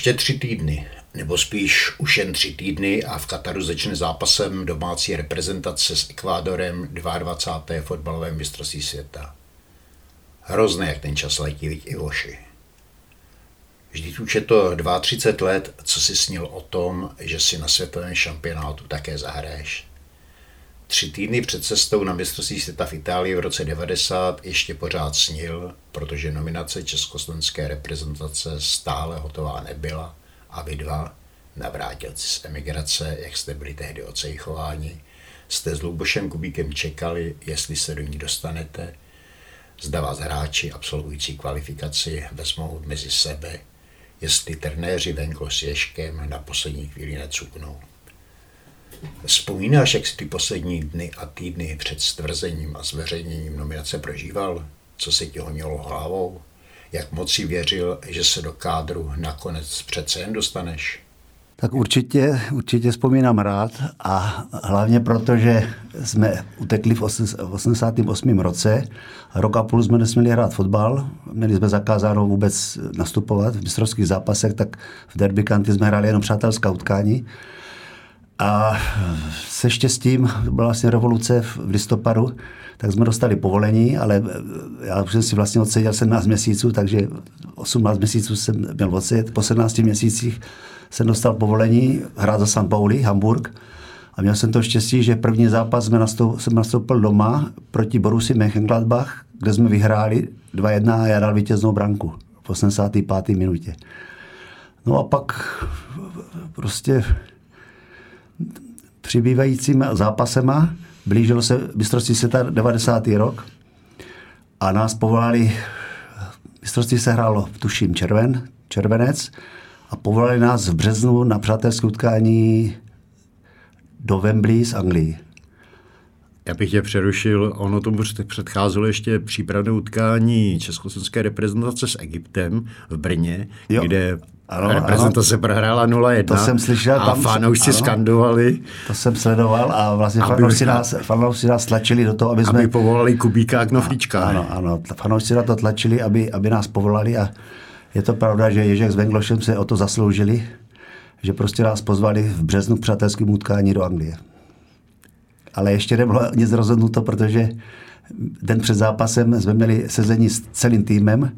Ještě tři týdny, nebo spíš už jen tři týdny a v Kataru začne zápasem domácí reprezentace s Ekvádorem 22. fotbalovém mistrovství světa. Hrozné, jak ten čas letí, i voši. Vždyť už je to 32 let, co si snil o tom, že si na světovém šampionátu také zahraješ. Tři týdny před cestou na mistrovství světa v Itálii v roce 90 ještě pořád snil, protože nominace československé reprezentace stále hotová nebyla a vy dva, navrátilci z emigrace, jak jste byli tehdy ocejchováni, jste s Lubošem Kubíkem čekali, jestli se do ní dostanete, zda vás hráči absolvující kvalifikaci vezmou mezi sebe, jestli trenéři Venko s Ješkem na poslední chvíli necuknou. Vzpomínáš, jak jsi ty poslední dny a týdny před stvrzením a zveřejněním nominace prožíval? Co se ti honilo hlavou? Jak moc si věřil, že se do kádru nakonec přece jen dostaneš? Tak určitě, určitě vzpomínám rád a hlavně proto, že jsme utekli v 88. roce. Rok a půl jsme nesměli hrát fotbal, měli jsme zakázáno vůbec nastupovat v mistrovských zápasech, tak v derby kanty jsme hráli jenom přátelská utkání. A se štěstím, to byla vlastně revoluce v listopadu, tak jsme dostali povolení, ale já už jsem si vlastně odseděl 17 měsíců, takže 18 měsíců jsem měl odsedět. Po 17 měsících jsem dostal povolení hrát za San Pauli, Hamburg. A měl jsem to štěstí, že první zápas jsme nastoupil, jsem nastoupil doma proti Borusi Mönchengladbach, kde jsme vyhráli 2-1 a já dal vítěznou branku v 85. minutě. No a pak prostě přibývajícím zápasema blížilo se mistrovství světa 90. rok a nás povolali, mistrovství se hrálo, tuším, červen, červenec a povolali nás v březnu na přátelské utkání do Wembley z Anglii. Já bych tě přerušil, ono tomu předcházelo ještě přípravné utkání československé reprezentace s Egyptem v Brně, jo. kde ano, reprezentace ano. prohrála 0-1 to jsem slyšel, a tam, fanoušci skandovali. To jsem sledoval a vlastně fanoušci nás, fanoušci nás tlačili do toho, aby jsme... Aby povolali Kubíka a Knoflíčka. Ano, ano, fanoušci na to tlačili, aby, aby nás povolali a je to pravda, že Ježek s Venglošem se o to zasloužili, že prostě nás pozvali v březnu k přátelským utkání do Anglie. Ale ještě nebylo nic rozhodnuto, protože den před zápasem jsme měli sezení s celým týmem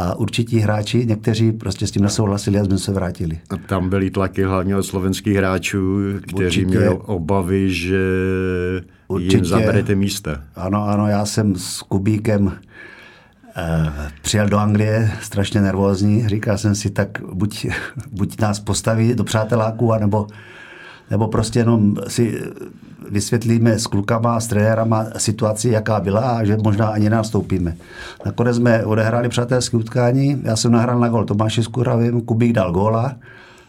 a určití hráči, někteří prostě s tím nesouhlasili a jsme se vrátili. A tam byly tlaky hlavně od slovenských hráčů, kteří určitě, měli obavy, že určitě, jim zaberete místa. Ano, ano, já jsem s Kubíkem eh, přijel do Anglie, strašně nervózní. Říkal jsem si, tak buď, buď nás postaví do přáteláků, anebo nebo prostě jenom si vysvětlíme s klukama, s trenérama situaci, jaká byla a že možná ani nastoupíme. Nakonec jsme odehráli přátelské utkání, já jsem nahrál na gol Tomáši Skuravým, Kubík dal góla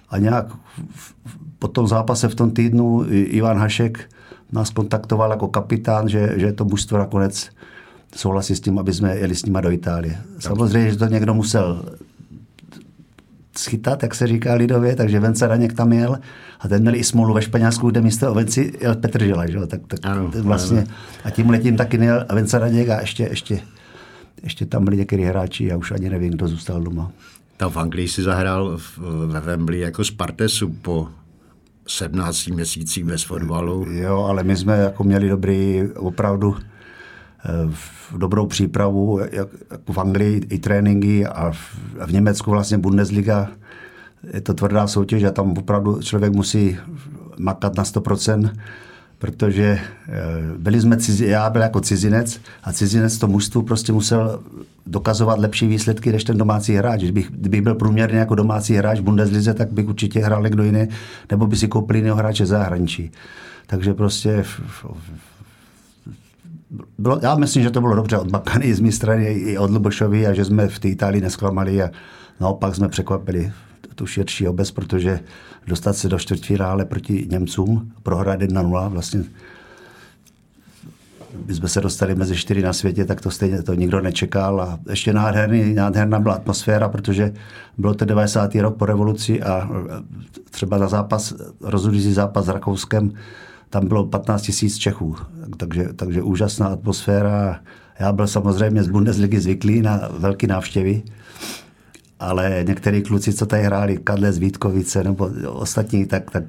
a nějak po tom zápase v tom týdnu Ivan Hašek nás kontaktoval jako kapitán, že, že to mužstvo nakonec souhlasí s tím, aby jsme jeli s nima do Itálie. Samozřejmě, že to někdo musel schytat, jak se říká lidově, takže Vence Raněk tam jel a ten měl i smolu ve Španělsku, kde místo Venci jel Petr Žila, že? Tak, tak ano, vlastně, ano. a tím letím taky nejel Vence Raněk a ještě, ještě, ještě tam byli některý hráči a už ani nevím, kdo zůstal doma. Tam v Anglii si zahrál ve Wembley jako Spartesu po 17 měsících bez fotbalu. Jo, ale my jsme jako měli dobrý, opravdu v dobrou přípravu, jak, v Anglii i tréninky a v, a v Německu vlastně Bundesliga je to tvrdá soutěž a tam opravdu člověk musí makat na 100%, protože eh, byli jsme cizi, já byl jako cizinec a cizinec to mužstvu prostě musel dokazovat lepší výsledky než ten domácí hráč. Kdybych, kdybych byl průměrně jako domácí hráč v Bundeslize, tak bych určitě hrál někdo jiný, nebo by si koupil jiného hráče zahraničí. Takže prostě bylo, já myslím, že to bylo dobře odmakané z mé strany i od Lubošovi a že jsme v té Itálii nesklamali a naopak jsme překvapili tu širší obec, protože dostat se do čtvrtfinále proti Němcům, prohrát 1-0, vlastně my jsme se dostali mezi čtyři na světě, tak to stejně to nikdo nečekal. A ještě nádherný, nádherná byla atmosféra, protože bylo to 90. rok po revoluci a třeba na zápas, rozhodující zápas s Rakouskem, tam bylo 15 tisíc Čechů. Takže, takže úžasná atmosféra. Já byl samozřejmě z Bundesligy zvyklý na velké návštěvy ale některý kluci, co tady hráli, Kadle z Vítkovice nebo ostatní, tak, tak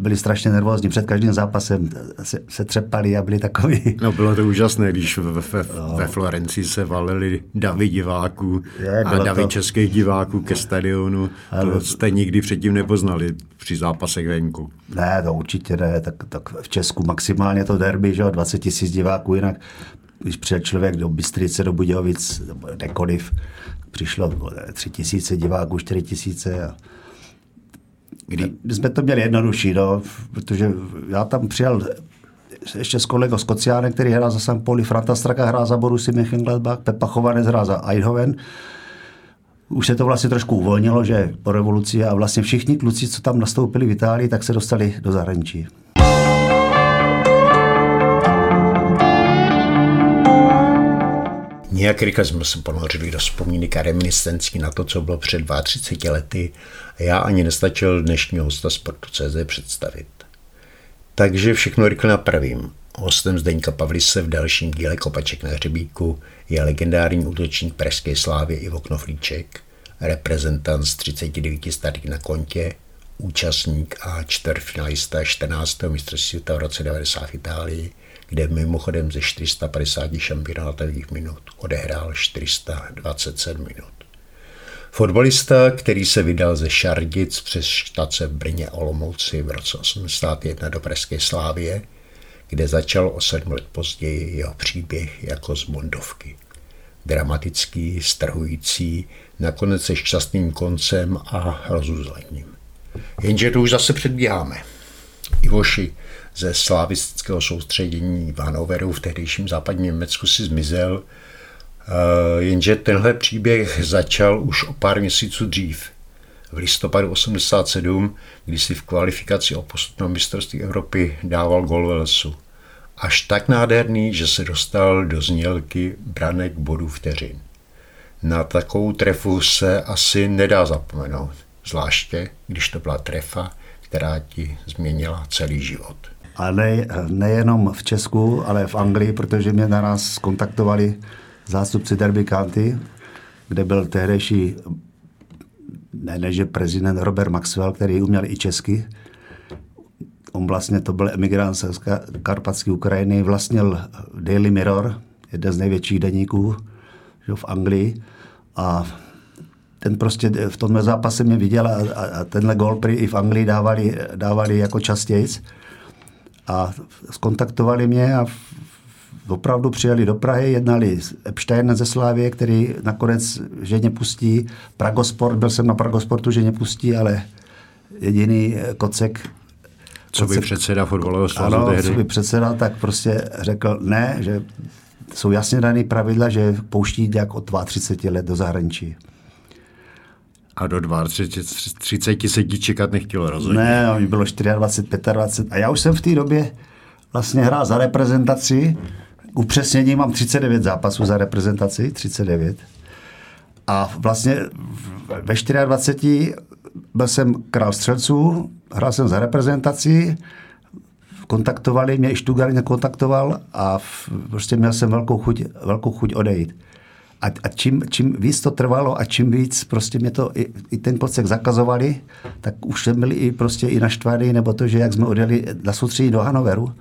byli strašně nervózní. Před každým zápasem se, se třepali a byli takový. No bylo to úžasné, když ve, ve, no. ve Florenci se valili davy diváků Je, a davy to... českých diváků ke stadionu. Ale... To jste nikdy předtím nepoznali při zápasech venku. Ne, to určitě ne. Tak, tak v Česku maximálně to derby, že 20 tisíc diváků, jinak když přijel člověk do Bystrice, do Budějovic, nebo kdekoliv, přišlo tři tisíce diváků, čtyři tisíce. A... Kdy? My jsme to měli jednodušší, no, protože já tam přijel ještě s kolegou Skociánem, který hrál za St. Pauli, Franta Straka hrál za Borussia Mönchengladbach, Pepa Chovanec hrál za Eindhoven. Už se to vlastně trošku uvolnilo, že po revoluci a vlastně všichni kluci, co tam nastoupili v Itálii, tak se dostali do zahraničí. Nějak rychle jsme se ponořili do vzpomínek a reminiscencí na to, co bylo před 32 lety a já ani nestačil dnešního hosta Sportu.cz představit. Takže všechno rychle napravím. Hostem Zdeňka Pavlise v dalším díle Kopaček na hřebíku je legendární útočník Pražské slávy Ivo Knoflíček, reprezentant z 39 starých na kontě, účastník a čtvrtfinalista 14. mistrovství světa v roce 90 v Itálii, kde mimochodem ze 450 šampionátových minut odehrál 427 minut. Fotbalista, který se vydal ze Šardic přes štace v Brně Olomouci v roce 81 do Pražské Slávě, kde začal o sedm let později jeho příběh jako z Bondovky. Dramatický, strhující, nakonec se šťastným koncem a rozuzlením. Jenže to už zase předbíháme. Ivoši, ze slavistického soustředění v Hanoveru v tehdejším západním Německu si zmizel, eh, jenže tenhle příběh začal už o pár měsíců dřív. V listopadu 87, kdy si v kvalifikaci o postup na mistrovství Evropy dával gol Velsu. Až tak nádherný, že se dostal do znělky branek bodů vteřin. Na takovou trefu se asi nedá zapomenout, zvláště když to byla trefa, která ti změnila celý život. A ne, nejenom v Česku, ale v Anglii, protože mě na nás kontaktovali zástupci Derby County, kde byl tehdejší ne, ne, že prezident Robert Maxwell, který uměl i česky. On vlastně to byl emigrant z Karpatské Ukrajiny, vlastnil Daily Mirror, jeden z největších deníků v Anglii. A ten prostě v tomhle zápase mě viděl a, a tenhle gol i v Anglii dávali, dávali jako častějc. A skontaktovali mě a opravdu přijeli do Prahy, jednali s Epstein ze Slávě, který nakonec ženě pustí. Pragosport, byl jsem na Pragosportu, ženě pustí, ale jediný kocek co by předseda fotbalového svazu ano, tehdy? co by předseda, tak prostě řekl ne, že jsou jasně dané pravidla, že pouští jak od 32 let do zahraničí. A do 32, 30 se ti čekat nechtělo rozhodně. Ne, mi bylo 24, 25 a já už jsem v té době vlastně hrál za reprezentaci. Upřesnění mám 39 zápasů za reprezentaci, 39. A vlastně ve 24 byl jsem král střelců, hrál jsem za reprezentaci, kontaktovali mě, i Štugár mě kontaktoval a prostě měl jsem velkou chuť, velkou chuť odejít. A, a čím, čím víc to trvalo a čím víc prostě mě to i, i ten kocek zakazovali, tak už jsem byli i prostě i naštvaný, nebo to, že jak jsme odjeli na soustředí do Hanoveru,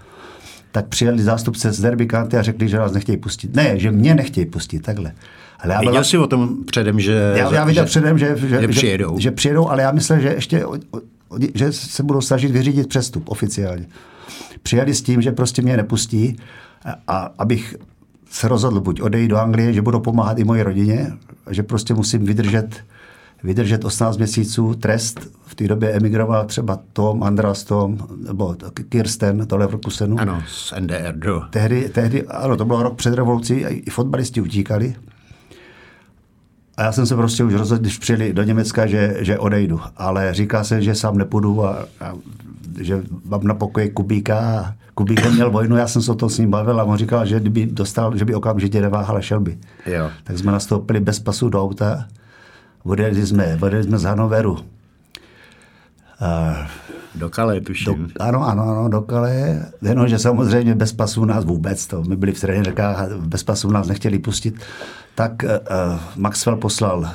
tak přijeli zástupce z Derby County a řekli, že nás nechtějí pustit. Ne, že mě nechtějí pustit, takhle. Ale já Věděl byla... jsi o tom předem, že... Já, já viděl že, předem, že, že, že, přijedou. Že, že přijedou, ale já myslím, že ještě že se budou snažit vyřídit přestup oficiálně. Přijeli s tím, že prostě mě nepustí a, a abych se rozhodl buď odejít do Anglie, že budu pomáhat i mojí rodině, že prostě musím vydržet vydržet 18 měsíců trest. V té době emigroval třeba Tom, Andras Tom, nebo Kirsten do Leverkusenu. Ano, z NDR do... Tehdy, tehdy, ano, to bylo rok před revolucí, i fotbalisti utíkali. A já jsem se prostě už rozhodl, když přijeli do Německa, že, že odejdu. Ale říká se, že sám nepůjdu a, a že mám na pokoji Kubíka a Kubík měl vojnu, já jsem se o tom s ním bavil a on říkal, že kdyby dostal, že by okamžitě neváhal a šel by. Jo. Tak jsme nastoupili bez pasu do auta, odjeli jsme, odjeli jsme z Hanoveru. A, do Kale, tuším. Do, ano, ano, ano, do Kale. Jenomže samozřejmě bez pasu nás vůbec, to my byli v trenérkách bez pasu nás nechtěli pustit. Tak uh, Maxwell poslal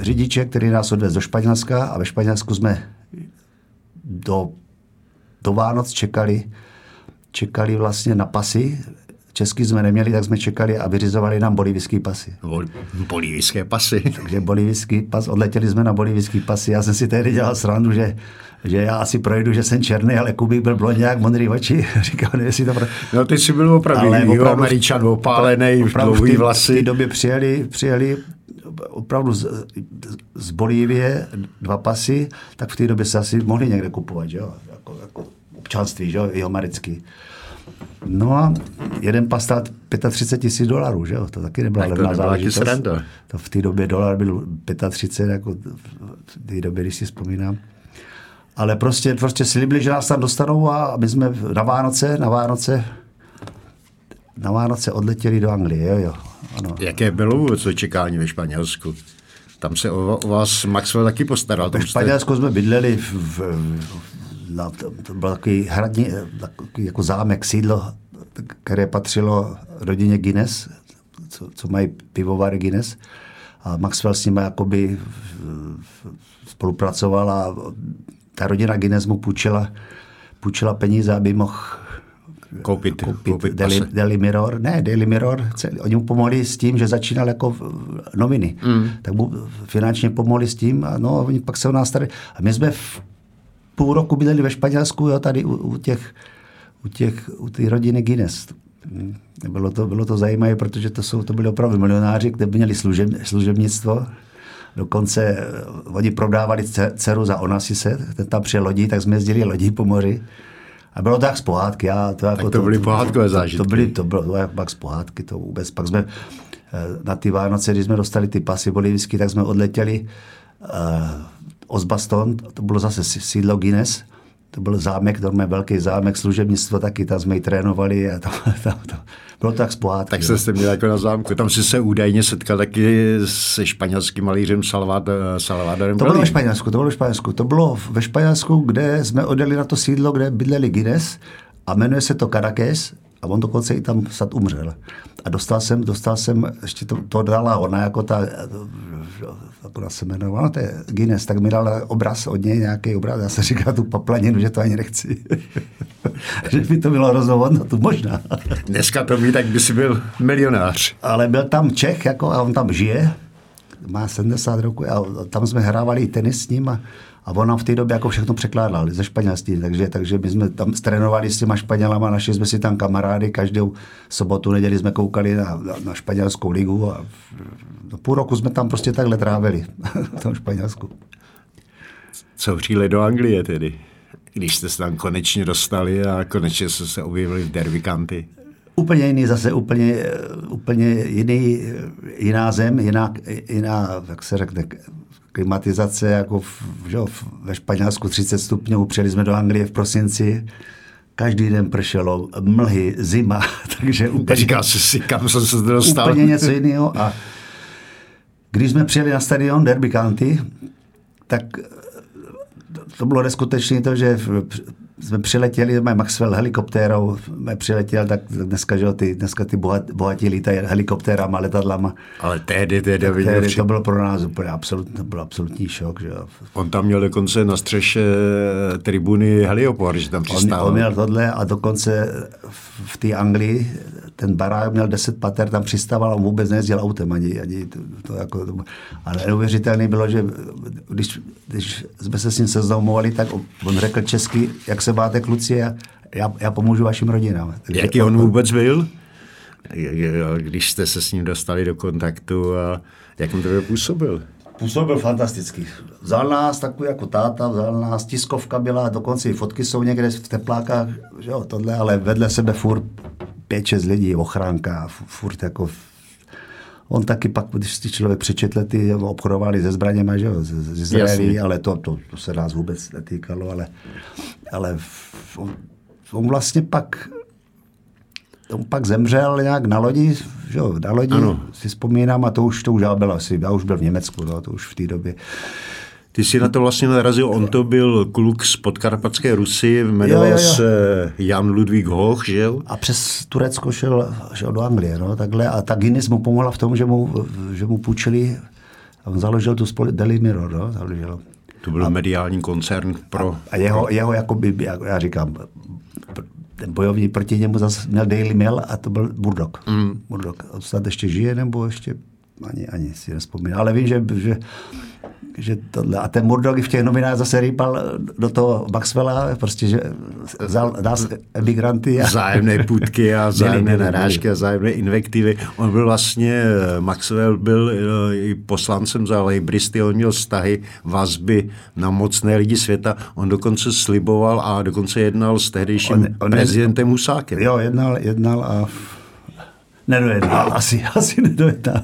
řidiče, který nás odvez do Španělska a ve Španělsku jsme do, do Vánoc čekali, čekali vlastně na pasy. Český jsme neměli, tak jsme čekali a vyřizovali nám bolivijský pasy. Bol, bolivijské pasy. Takže bolivijský pas, odletěli jsme na bolivijský pasy. Já jsem si tehdy dělal srandu, že, že já asi projdu, že jsem černý, ale Kubík byl blondňák, modrý oči. Říkal, nevím, jestli to... Pro... No ty jsi byl opravdu, ale opravdu američan, opálený, dlouhý vlasy. V té době přijeli, přijeli opravdu z, z Bolívie dva pasy, tak v té době se asi mohli někde kupovat, jo? Jako, jako občanství, že jo, i americký. No a jeden pas stál 35 tisíc dolarů, že jo? To taky nebyla tak levná záležitost. To v té době dolar byl 35, jako v té době, když si vzpomínám. Ale prostě, prostě slibili, že nás tam dostanou a my jsme na Vánoce, na Vánoce na Vánoce odletěli do Anglie, jo, jo. Ano. Jaké bylo vůbec očekání ve Španělsku? Tam se o, o vás Maxwell taky postaral. Ve Španělsku jsme bydleli v, v, na, to, to byl takový hradní, takový jako zámek, sídlo, které patřilo rodině Guinness, co, co mají pivovary Guinness. A Maxwell s nimi jakoby spolupracoval a ta rodina Guinness mu půjčila, půjčila peníze, aby mohl koupit, koupit, koupit Daily, Daily Mirror. Ne, Daily Mirror, celý, oni mu pomohli s tím, že začínal jako noviny. Mm. Tak mu finančně pomohli s tím a no, oni pak se o nás tady... A my jsme v půl roku bydleli ve Španělsku, jo, tady u, u těch, u těch, u té rodiny Guinness. Bylo to, bylo to zajímavé, protože to, jsou, to byli opravdu milionáři, kde měli služeb, služebnictvo. Dokonce eh, oni prodávali dceru za Onasise, ten tam přijel lodí, tak jsme jezdili lodí po moři. A bylo to jak z pohádky. Já, to, jako tak to, to byly pohádkové zážitky. To, to, byly, to bylo to jak pak z pohádky, to vůbec. Pak jsme eh, na ty Vánoce, když jsme dostali ty pasy bolivijské, tak jsme odletěli uh, Osbaston, to bylo zase sídlo Guinness, to byl zámek, to velký zámek, služebnictvo taky, tam jsme ji trénovali a tam, tam, tam, bylo to tak z pohádky. Tak jste měl jako na zámku. Tam si se údajně setkal taky se španělským malířem Salvadorem. To bylo ve Španělsku, to bylo ve Španělsku. To bylo ve Španělsku, kde jsme odjeli na to sídlo, kde bydleli Guinness a jmenuje se to Caracas a on dokonce i tam sad umřel. A dostal jsem, dostal jsem, ještě to, to dala ona jako ta, jak ona se jmenovala, to je Guinness, tak mi dala obraz od něj, nějaký obraz. Já jsem říkal tu paplaninu, že to ani nechci. že by to bylo rozhovor, tu možná. Dneska to by, tak by si byl milionář. Ale byl tam Čech, jako, a on tam žije, má 70 roku a tam jsme hrávali tenis s ním a a on nám v té době jako všechno překládal ze španělství, takže, takže my jsme tam trénovali s těma Španělama, našli jsme si tam kamarády, každou sobotu, neděli jsme koukali na, na, na španělskou ligu a do půl roku jsme tam prostě takhle trávili v tom Španělsku. Co přijeli do Anglie tedy? Když jste se tam konečně dostali a konečně jste se objevili v Derby County. Úplně jiný, zase úplně, úplně jiný, jiná zem, jiná, jiná, jak se řekne, klimatizace jako v, že, ve Španělsku 30 stupňů, přijeli jsme do Anglie v prosinci, každý den pršelo, mlhy, zima, takže úplně... Jsi si, kam jsem se dostal. Úplně něco jiného a když jsme přijeli na stadion Derby County, tak to bylo neskutečné to, že jsme přiletěli, jsme Maxwell helikoptérou, jsme přiletěli, tak dneska, že ty, dneska ty bohat, bohatí lítají helikoptérama, letadlama. Ale tehdy, tehdy, tehdy to bylo pro nás úplně absolut, to byl absolutní šok. Že? On tam měl dokonce na střeše tribuny heliopor, že tam přistál. On, on měl tohle a dokonce v té Anglii ten barák měl 10 pater, tam přistával a on vůbec nejezdil autem ani, ani to, to jako, to, ale neuvěřitelné bylo, že když, když jsme se s ním seznamovali, tak on řekl česky, jak se máte kluci, já, já, já pomůžu vašim rodinám. Takže Jaký on vůbec byl? Když jste se s ním dostali do kontaktu a jak mu to působil? Působil fantasticky. Vzal nás takový jako táta, vzal nás, tiskovka byla, dokonce i fotky jsou někde v teplákách, že jo, tohle, ale vedle sebe furt pět, šest lidí, ochránka, furt jako On taky pak, když si člověk přečetl, ty obchodovali se zbraněma, že jo, z Izraeli, ale to, to, to, se nás vůbec netýkalo, ale, ale on, on vlastně pak on pak zemřel nějak na lodi, že jo, na lodi ano. si vzpomínám a to už, to už já byl asi, já už byl v Německu, no, to už v té době. Ty jsi na to vlastně narazil, on to byl kluk z podkarpatské Rusy, jmenoval jo, jo, jo. se Jan Ludvík Hoch, že jo? A přes Turecko šel, šel do Anglie, no, takhle. A ta Guinness mu pomohla v tom, že mu, že mu půjčili, a on založil tu spole, Daily Mirror, no, založil. To byl a, mediální koncern pro... A, a jeho, jeho jakoby, jak já říkám, ten bojovník proti němu zase měl Daily Mail a to byl Murdoch. Mm. On snad ještě žije, nebo ještě ani, ani si nespomínám. Ale vím, že, že že tohle. A ten Murdoch v těch novinách zase rýpal do toho Maxwella, prostě, že vzal nás emigranty. A... Zájemné půdky a zájemné narážky a zájemné invektivy. On byl vlastně, Maxwell byl eh, i poslancem za Lejbristy, on měl vztahy, vazby na mocné lidi světa. On dokonce sliboval a dokonce jednal s tehdejším on, on prezidentem Husákem. Jo, jednal, jednal a nedojednal, asi, asi nedojednal.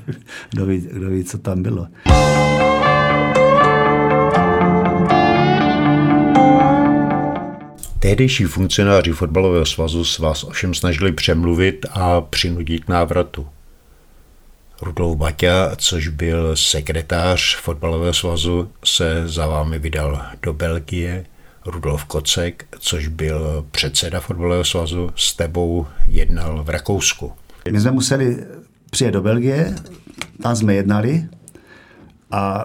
kdo, ví, kdo ví, co tam bylo. Tehdejší funkcionáři fotbalového svazu s vás ovšem snažili přemluvit a přinudit k návratu. Rudolf Baťa, což byl sekretář fotbalového svazu, se za vámi vydal do Belgie. Rudolf Kocek, což byl předseda fotbalového svazu, s tebou jednal v Rakousku. My jsme museli přijet do Belgie, tam jsme jednali a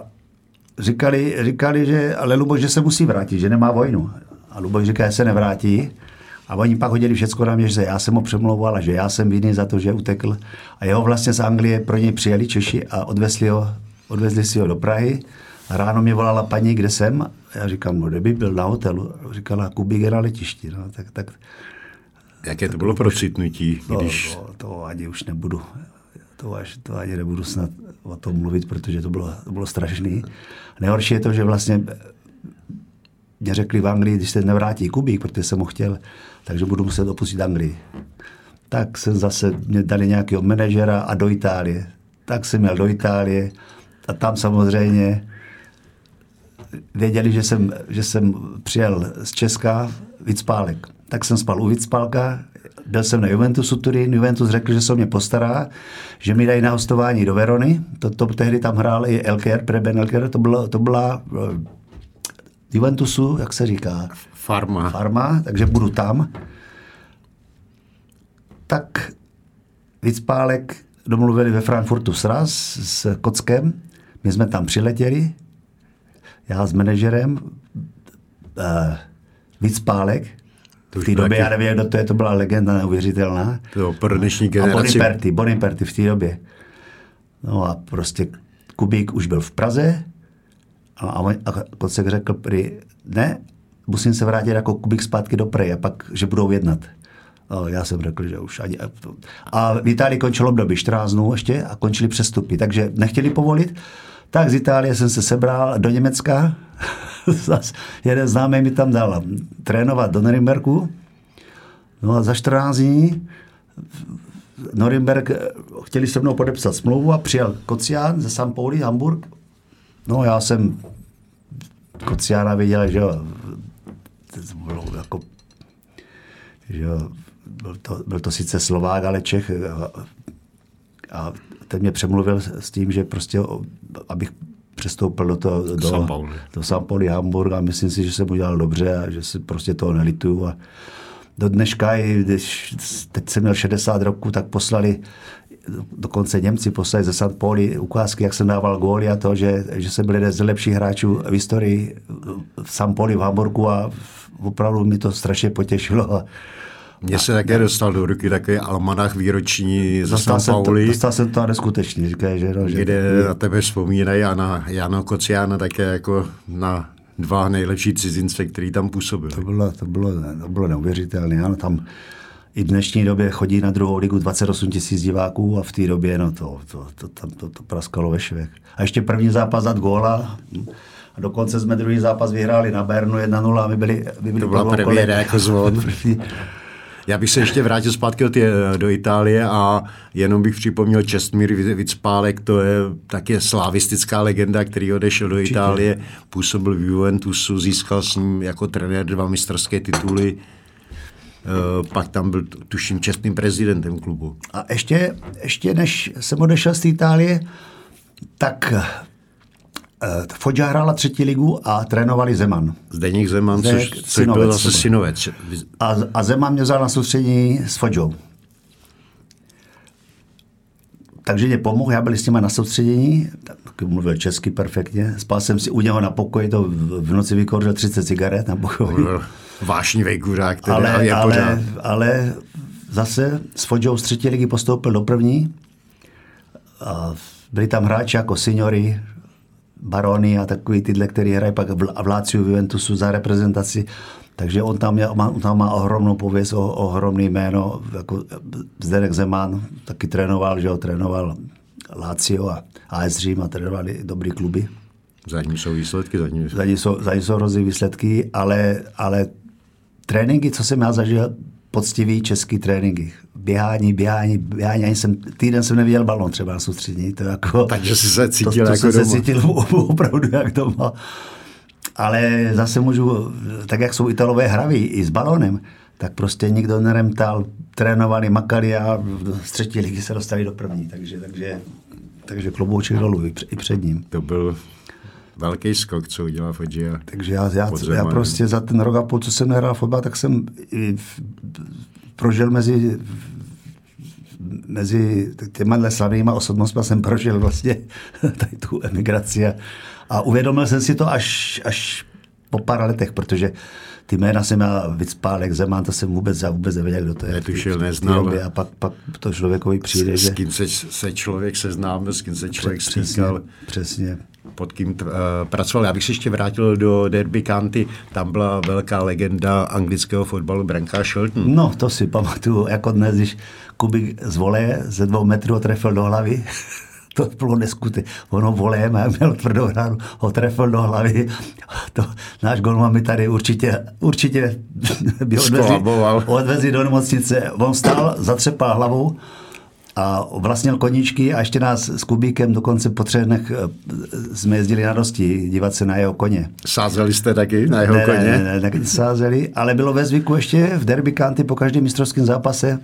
říkali, říkali že ale Luboš, že se musí vrátit, že nemá vojnu. A Luboš říká, že se nevrátí. A oni pak hodili všechno na mě, že já jsem ho přemlouval a že já jsem vinný za to, že utekl. A jeho vlastně z Anglie pro něj přijeli Češi a odvezli ho, odvezli si ho do Prahy. A ráno mě volala paní, kde jsem. Já říkám, no, kde by byl na hotelu. Říkala, Kubík je na letišti. No, tak, tak, Jaké to bylo procitnutí, když... To, to, to ani už nebudu, to, až, to ani nebudu snad o tom mluvit, protože to bylo, to bylo strašný. Nejhorší je to, že vlastně mě řekli v Anglii, když se nevrátí Kubík, protože jsem ho chtěl, takže budu muset opustit Anglii. Tak jsem zase, mě dali nějakého manažera a do Itálie. Tak jsem měl do Itálie a tam samozřejmě věděli, že jsem, že jsem přijel z Česka Vicpálek. Tak jsem spal u Vicpálka, byl jsem na Juventusu Turín, Juventus řekl, že se o mě postará, že mi dají na hostování do Verony, to, to tehdy tam hrál i Elker, Preben Elker, to, bylo, to byla Juventusu, jak se říká? Farma. Farma, takže budu tam. Tak Vicpálek domluvili ve Frankfurtu sraz s Kockem. My jsme tam přiletěli, já s manažerem, uh, Vicpálek, v té době, já nevím, kdo to je, to byla legenda neuvěřitelná. To pro dnešní generaci. A Boniperti, Boniperti v té době. No a prostě Kubík už byl v Praze, a, a, a Kocek řekl prý, ne, musím se vrátit jako kubik zpátky do Preje, a pak, že budou jednat. A já jsem řekl, že už ani... A v Itálii končilo období 14 dnů ještě a končili přestupy, takže nechtěli povolit. Tak z Itálie jsem se sebral do Německa. jeden známý mi tam dal trénovat do Norimberku. No a za 14 dní Norimberg chtěli se mnou podepsat smlouvu a přijel Kocián ze Pauli, Hamburg, No já jsem Kociána viděl, že jo, to bylo jako, že jo, byl to, byl to sice Slovák, ale Čech a, a ten mě přemluvil s tím, že prostě, abych přestoupil do, to, do, Sampauli. do Sampauli Hamburg a myslím si, že jsem udělal dobře a že si prostě toho nelituju a do dneška, když teď jsem měl 60 roku, tak poslali dokonce Němci poslali ze St. Pauli ukázky, jak jsem dával góly a to, že, že jsem byl jeden z lepších hráčů v historii v St. Pauli v Hamburgu a opravdu mi to strašně potěšilo. Mně se také dostal do ruky takový almanach výroční ze St. Pauli. To, dostal jsem to neskutečně, říkají, že, no, že kde na tebe vzpomínají a na Jana Kociána také jako na dva nejlepší cizince, který tam působil. To bylo, to bylo, to bylo neuvěřitelné. Ano, tam i v dnešní době chodí na druhou ligu 28 tisíc diváků a v té době no to, to, to, tam to, to praskalo ve švech. A ještě první zápas dát góla. A dokonce jsme druhý zápas vyhráli na Bernu 1-0 a my byli, my byli To byla premiéra jako zvon. Já bych se ještě vrátil zpátky do, tě, do Itálie a jenom bych připomněl Čestmír Vicpálek, to je taky slavistická legenda, který odešel do Itálie, působil v Juventusu, získal s ním jako trenér dva mistrovské tituly, Eh, pak tam byl, tuším, čestným prezidentem klubu. A ještě, ještě než jsem odešel z Itálie, tak Fodža hrála třetí ligu a trénovali Zeman. Zdeněk Zeman, Zdeněk, což, což byl zase synovec. A, a Zeman mě vzal na soustředění s Fodžou. Takže mě pomohl, já byl s nimi na soustředění, tak mluvil česky perfektně, spal jsem si u něho na pokoji, to v noci vykouřil 30 cigaret na pokoji. Vášnivý kurák, který ale, je ale, pořád. ale zase s Fodžou z třetí ligy postoupil do první. A byli tam hráči jako Signori, Baroni a takový tyhle, který hrají pak v Láciu v Juventusu za reprezentaci. Takže on tam, je, on tam má ohromnou pověst, o, ohromný jméno, jako Zdenek Zeman, taky trénoval, že ho trénoval Lácio a AS Řím a trénovali dobrý kluby. Za ním jsou výsledky, za ním, jsou, za ním jsou hrozný výsledky, ale, ale tréninky, co jsem já zažil, poctivý český tréninky. Běhání, běhání, běhání. Ani jsem, týden jsem neviděl balon třeba na soustřední. To jako, Takže jsi se cítil to, to jako jsem doma. se cítil opravdu jak doma. Ale zase můžu, tak jak jsou Italové hraví i s balonem, tak prostě nikdo neremtal, trénovali, makali a z třetí ligy se dostali do první. Takže, takže, takže klobouček dolů i před ním. To byl velký skok, co udělal Foggia. Takže já, já, já prostě za ten rok a půl, co jsem nehrál fotbal, tak jsem prožil mezi mezi těma slavnýma osobnostmi jsem prožil vlastně tady tu emigraci a, a uvědomil jsem si to až, až po pár letech, protože ty jména jsem měl Vicpálek, Zeman, to jsem vůbec, já vůbec nevěděl, kdo to je. Netušil, neznal. A pak, pak to člověkovi přijde, s, že... S kým se, se člověk seznámil, s kým se člověk přesně, stýkal. Přesně. Pod kým uh, pracoval. Já bych se ještě vrátil do Derby County. Tam byla velká legenda anglického fotbalu Branka Shelton. No, to si pamatuju, jako dnes, když Kubik z voleje ze dvou metrů trefil do hlavy to bylo neskuté. Ono volem, a měl tvrdou hránu, ho trefil do hlavy. To, náš golman mi tady určitě, určitě by odvezli, odvezli do nemocnice. On stál, zatřepal hlavou a vlastnil koníčky a ještě nás s Kubíkem dokonce po třech dnech jsme jezdili na dosti dívat se na jeho koně. Sázeli jste taky na jeho ne, koně? Ne, ne, ne, sázeli, ale bylo ve zvyku ještě v derby kanty po každém mistrovském zápase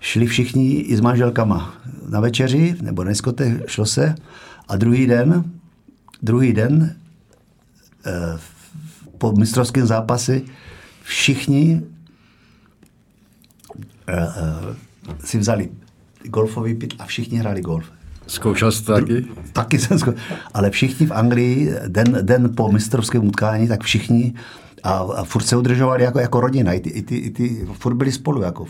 šli všichni i s manželkama na večeři, nebo na diskotech, šlo se a druhý den, druhý den eh, po mistrovském zápase všichni eh, eh, si vzali golfový pit a všichni hráli golf. Zkoušel jsi to taky? Taky jsem zkoušel. Ale všichni v Anglii, den, den po mistrovském utkání, tak všichni a, a furt se udržovali jako, jako rodina. I ty, i ty, i ty furt byli spolu. Jako,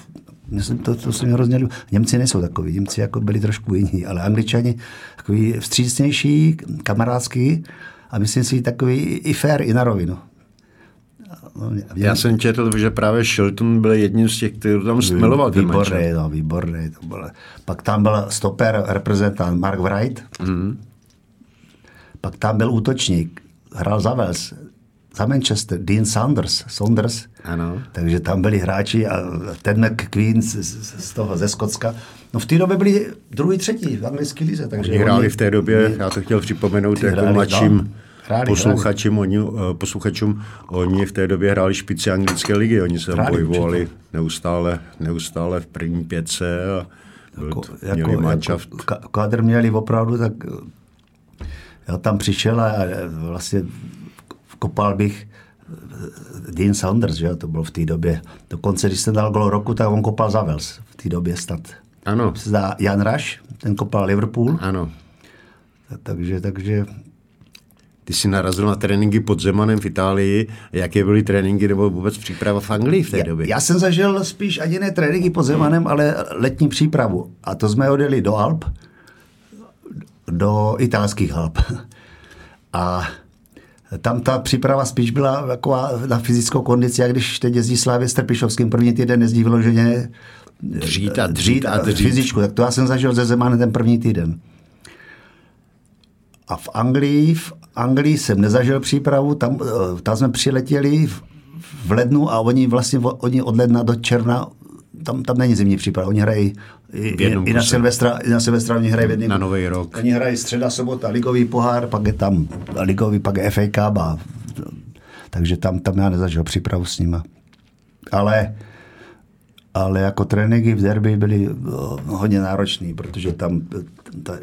to, to se mi hrozně líbilo. Němci nejsou takový, Němci jako byli trošku jiní, ale Angličani takový vstřícnější, kamarádský a myslím si takový i fair, i na rovinu. No, Já jsem četl, že právě Shilton byl jedním z těch, kteří tam stmeloval. Výborný, no, výborný. To bylo. Pak tam byl stoper, reprezentant Mark Wright. Mm-hmm. Pak tam byl útočník, hrál za Wales, za Manchester, Dean Saunders, Saunders. Ano. Takže tam byli hráči a ten McQueen z, z toho, ze Skotska. No v té době byli druhý, třetí v anglické lize. Takže oni hráli v té době, oni, já to chtěl připomenout jako hráli, mladším no, hráli, posluchačům, hráli. Oni, uh, posluchačům, oni v té době hráli špici anglické ligy, oni se tam pohybovali neustále, neustále v první pětce a jako, jako, jako, kádr měli opravdu, tak já tam přišel a vlastně kopal bych eh, Dean Saunders, že to bylo v té době. Dokonce, když jsem dal gol roku, tak on kopal za Wales v té době snad. Ano. Zdá Jan Rush, ten kopal Liverpool. Ano. Takže, takže ty jsi narazil na tréninky pod Zemanem v Itálii. Jaké byly tréninky nebo vůbec příprava v Anglii v té době? Já, já jsem zažil spíš ani ne tréninky pod Zemanem, ale letní přípravu. A to jsme odjeli do Alp, do italských Alp. A tam ta příprava spíš byla taková na fyzickou kondici, jak když teď jezdí Slávě s Trpišovským, první týden jezdí vyloženě dřít a dřít a dřít. Fyzičku, tak to já jsem zažil ze Zemanem ten první týden. A v Anglii, v Anglii jsem nezažil přípravu, tam, eh, tam jsme přiletěli v, v lednu a oni vlastně oni od ledna do června tam, tam není zimní příprava, oni hrají i, i, na Silvestra, i na Silvestra oni hrají v jedným, Na nový rok. Oni hrají středa, sobota, ligový pohár, pak je tam ligový, pak je FA Cup a, takže tam, tam já nezažil přípravu s nima. Ale, ale jako tréninky v derby byly hodně náročné, protože tam ta,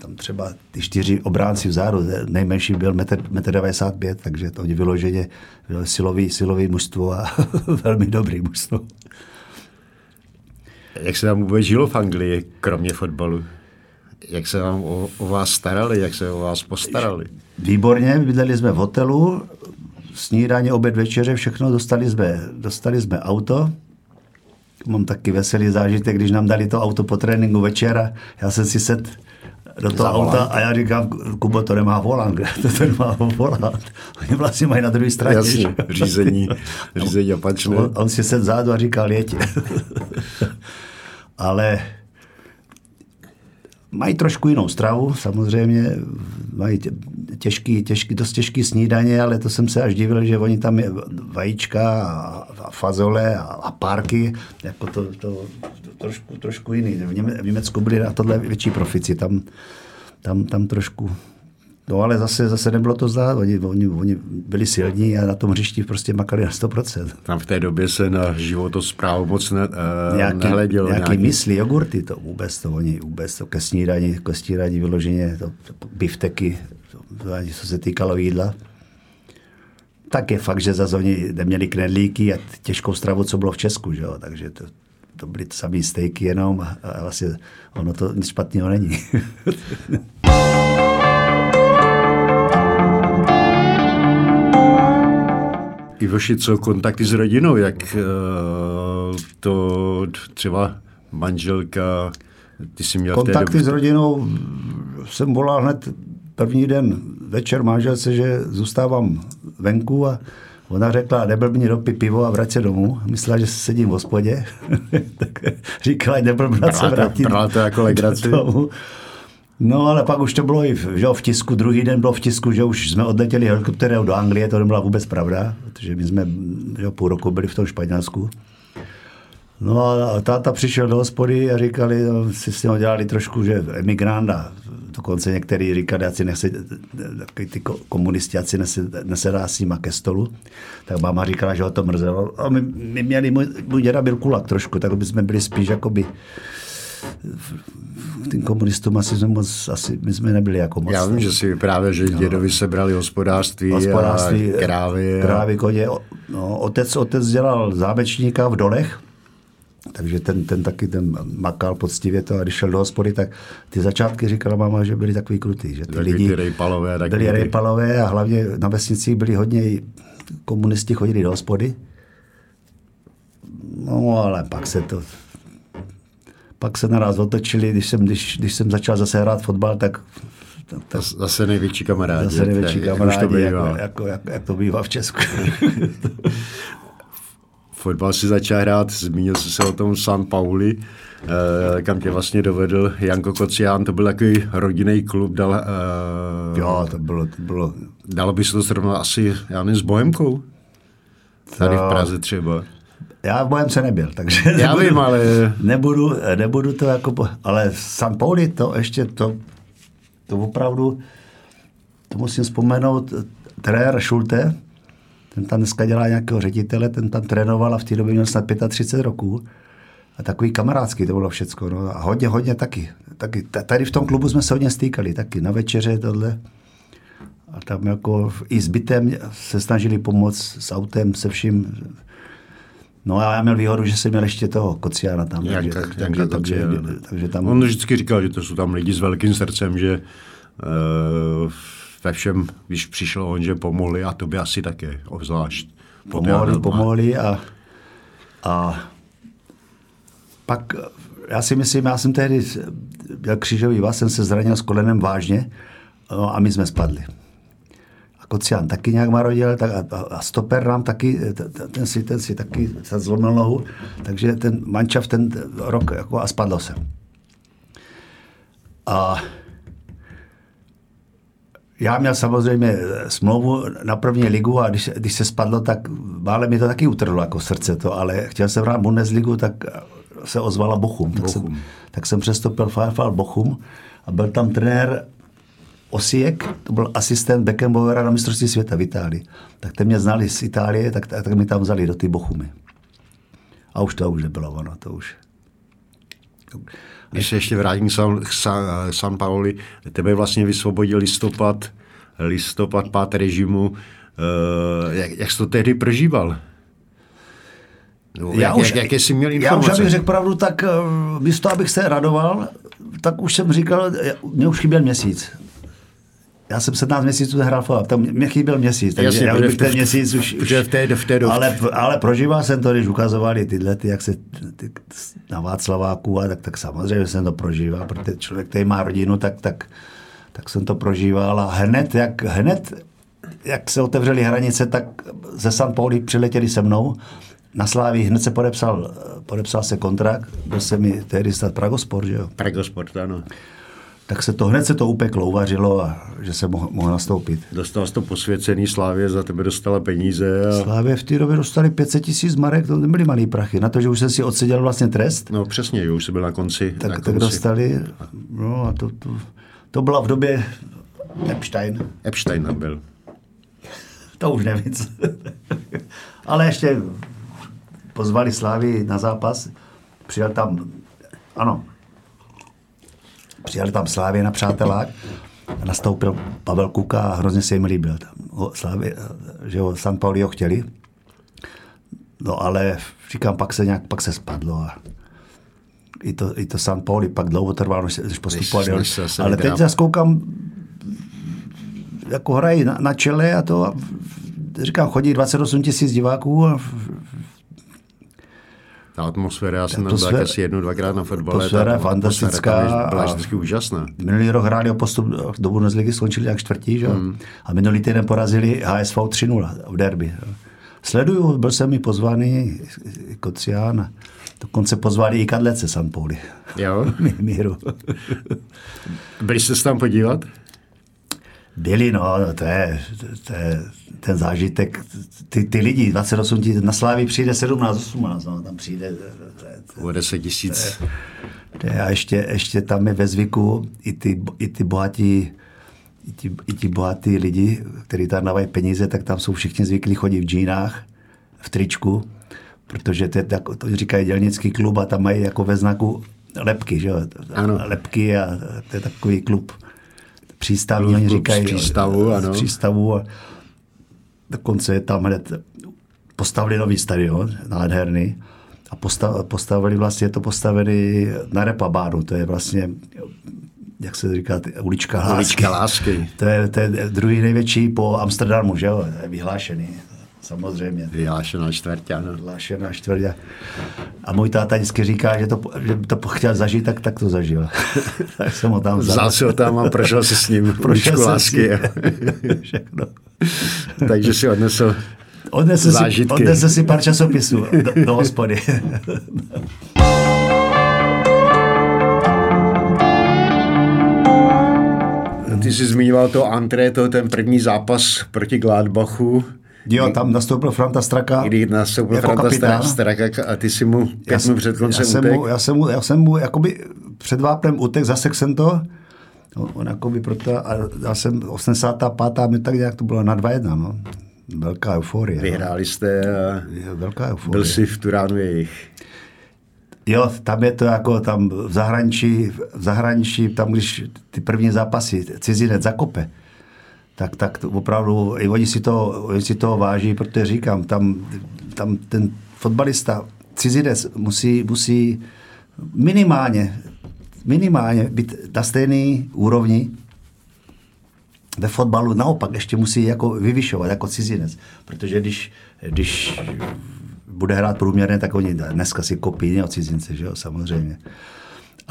tam třeba ty čtyři obránci vzadu, nejmenší byl 1,95 m, takže to vyloženě bylo silový, silový mužstvo a velmi dobrý mužstvo. Jak se vám vůbec žilo v Anglii, kromě fotbalu? Jak se vám o, o vás starali, jak se o vás postarali? Výborně, bydleli jsme v hotelu, snídaně, oběd, večeře, všechno, dostali jsme, dostali jsme auto, mám taky veselý zážitek, když nám dali to auto po tréninku večera, já jsem si set do toho auta a já říkám, Kubo, to nemá volant, to, to nemá volant. Oni vlastně mají na druhé straně. Jasně, řízení, řízení opačné. On, on si sedl zádu a říkal, jeď. Ale mají trošku jinou stravu, samozřejmě, mají těžký, těžký, dost těžký snídaně, ale to jsem se až divil, že oni tam je vajíčka a, fazole a, a párky, jako to, to trošku, trošku jiný. V, Něme, v Německu byli na tohle větší profici, tam, tam, tam trošku No ale zase, zase nebylo to zdát, oni, oni, oni byli silní a na tom hřišti prostě makali na 100%. Tam v té době se na životosprávu moc ne, uh, nějaký, nehledělo. Nějaký, nějaký mysli, jogurty, to vůbec to oni, vůbec to ke snídaní, ke snídaní vyloženě, to, to bifteky, to, to, co se týkalo jídla. Tak je fakt, že zase oni neměli knedlíky a těžkou stravu, co bylo v Česku, že jo? takže to, to byly samý stejky jenom a, a vlastně ono to nic špatného není. Ivoši, co kontakty s rodinou, jak eh, to třeba manželka, ty jsi měl Kontakty s rodinou jsem volal hned první den večer manželce, že zůstávám venku a Ona řekla, neblbni dopy pivo a vrať se domů. Myslela, že sedím v hospodě. tak říkala, neblbna se vrátit. Brala to jako legraci. No ale pak už to bylo i v, že v tisku, druhý den bylo v tisku, že už jsme odletěli helikopterem do Anglie, to nebyla vůbec pravda, protože my jsme že půl roku byli v tom Španělsku. No a táta přišel do hospody a říkali, no, si s ním dělali trošku, že emigranda. Dokonce některý říkali, si nechce, ty komunisti, ať si nesedá s nima ke stolu. Tak máma říkala, že ho to mrzelo. A my, my měli, můj, můj děda byl kulak trošku, tak by jsme byli spíš jakoby tím komunistům asi jsme moc, asi my jsme nebyli jako moc. Já vím, že si právě, že dědovi sebrali hospodářství, hospodářství a krávy. A... Krávy, koně. No, otec, otec dělal zámečníka v dolech, takže ten, ten taky ten makal poctivě to a když šel do hospody, tak ty začátky říkala máma, že byli takový krutý. Že ty lidi ty rejpalové, tak byli rejpalové a hlavně na vesnicích byli hodně komunisti chodili do hospody. No ale pak se to pak se naraz otočili, když jsem, když, když jsem začal zase hrát fotbal, tak tak, zase největší kamarádi. Zase největší kamarádi, to jako, jako, jak, jak to bývá v Česku. Fotbal si začal hrát, zmínil jsi se o tom San Pauli, eh, kam tě vlastně dovedl Janko Kocián, to byl takový rodinný klub. Dal, eh, jo, to bylo, to bylo... Dalo by se to srovnat asi, já nevím, s Bohemkou? Tady v Praze třeba. Já v Bohemce nebyl, takže já nebudu, vím, ale... Nebudu, nebudu to jako... Ale San Pauli to ještě to, to opravdu, to musím vzpomenout, trenér Schulte, ten tam dneska dělá nějakého ředitele, ten tam trénoval a v té době měl snad 35 roků. A takový kamarádský to bylo všecko. No. A hodně, hodně taky. taky. Tady v tom klubu jsme se hodně stýkali, taky na večeře tohle. A tam jako i s bytem se snažili pomoct, s autem, se vším. No a já měl výhodu, že jsem měl ještě toho Kociána tam. Jak, takže, tak, takže, takže, takže tam... On vždycky říkal, že to jsou tam lidi s velkým srdcem, že uh, ve všem, když přišlo on, že pomohli a to by asi také obzvlášť. Pomohli, pomohli a, a pak já si myslím, já jsem tehdy byl křížový vás, jsem se zranil s kolenem vážně no a my jsme spadli. Kocian taky nějak marodil, tak a, a stoper nám taky, ten si, ten si taky se zlomil nohu, takže ten mančav ten rok jako a spadlo se. A já měl samozřejmě smlouvu na první ligu a když, když se spadlo, tak mále mi to taky utrhlo jako srdce to, ale chtěl jsem hrát Bundesligu, tak se ozvala Bochum. Tak, Bochum. Jsem, tak jsem přestoupil VfL Bochum a byl tam trenér Osijek, to byl asistent Beckenbauera na mistrovství světa v Itálii. Tak ten mě znali z Itálie, tak, tak, tak mi tam vzali do ty Bochumy. A už to už nebylo ono, to už. Když se ještě vrátím k San, San Paoli, tebe vlastně vysvobodil listopad, listopad, pát režimu. Uh, jak, jak jsi to tehdy prožíval? No, já jak, už, jak, jaké jsi měl informace? Já už, abych řekl pravdu, tak uh, místo, abych se radoval, tak už jsem říkal, mě už chyběl měsíc. Já jsem 17 měsíců hrál fotbal, tam mě chyběl měsíc, takže Jasně, já bych ten měsíc už... už v té, v té ale, ale prožíval jsem to, když ukazovali tyhle, ty, jak se ty, na Václaváku, a tak, tak samozřejmě jsem to prožíval, protože člověk, který má rodinu, tak, tak, tak jsem to prožíval a hned, jak, hned, jak se otevřely hranice, tak ze San Pauli přiletěli se mnou na Slávii hned se podepsal, podepsal se kontrakt, byl se mi tehdy stát Pragosport, že jo? Pragosport, ano tak se to hned se to upeklo, uvařilo a že se mohl, mohl nastoupit. Dostal jsi to posvěcený Slávě, za tebe dostala peníze. A... Slávě v té době dostali 500 tisíc marek, to nebyly malý prachy. Na to, že už jsem si odseděl vlastně trest. No přesně, že už jsi byl na konci. Tak, na tak konci. dostali, no a to, to, to byla v době Epstein. Epstein tam byl. to už nevím. Ale ještě pozvali Slávy na zápas, přijel tam, ano, Přijali tam Slávě na přátelák a nastoupil Pavel Kuka a hrozně se jim líbil. Slávě, že jo, San Pauli ho chtěli. No ale říkám, pak se nějak, pak se spadlo a i to, i to San Pauli pak dlouho trvalo, než, než postupovali. Než, než ale teď zase koukám, jako hrají na, na čele a to a říkám, chodí 28 tisíc diváků a ta atmosféra, já jsem tam byl asi jednou, dvakrát na fotbale. Atmosféra je fantastická. Byla vždycky úžasná. Minulý rok hráli o postup do Bundesligy, skončili jak čtvrtí, že? Hmm. a minulý týden porazili HSV 3-0 v derby. Sleduju, byl jsem mi pozvaný Kocián, dokonce pozvali i Kadlece Pauli. Jo? Míru. Byli jste se tam podívat? Byli, no, to je, to je ten zážitek. Ty, ty lidi, 28 tisíc, na Slávy přijde 17, 18, no, tam přijde. O 10 tisíc. A ještě, ještě tam je ve zvyku i ty, i ty bohatí i ti, i ti bohatí lidi, kteří tam dávají peníze, tak tam jsou všichni zvyklí chodit v džínách, v tričku, protože to, je, to říkají dělnický klub a tam mají jako ve znaku lepky, že jo? Ano. Lepky a to je takový klub přístavní, oni říkají. Z přístavu, ano. Z přístavu. A dokonce je tam hned postavili nový stadion, nádherný. A postav, postavili vlastně, je to postavili na Repabáru, to je vlastně jak se říká, ulička lásky. Ulička lásky. To je, to je druhý největší po Amsterdamu, že jo, je vyhlášený. Samozřejmě. Vyhlášená čtvrtě, ano. Vyhlášená čtvrtě. A můj táta vždycky říká, že to, že to chtěl zažít, tak, tak to zažil. tak jsem ho tam vzal. Vzal si ho tam a prošel si s ním prošel lásky. Všechno. Takže si odnesl odnesl zážitky. si, odnesl si pár časopisů do, do hospody. Ty jsi zmiňoval to Antré, to ten první zápas proti Gladbachu. Jo, tam nastoupil Franta Straka. Kdy nastoupil jako Franta kapitán. Straka a ty si mu pět minut před koncem já jsem Mu, já, jsem mu, já jsem mu jakoby před vápnem utek, zasek jsem to. On jakoby proto, a já jsem 85. mi tak nějak to bylo na 2-1, no. Velká euforie. No. Vyhráli no. jste a velká euforie. byl jsi v Turánu jejich. Jo, tam je to jako tam v zahraničí, v zahraničí, tam když ty první zápasy cizinec zakope, tak, tak to opravdu i oni si to, oni si to váží, protože říkám, tam, tam ten fotbalista, cizinec musí, musí minimálně, minimálně být na stejné úrovni ve fotbalu naopak ještě musí jako vyvyšovat jako cizinec, protože když, když bude hrát průměrně, tak oni dneska si kopí o cizince, že jo, samozřejmě.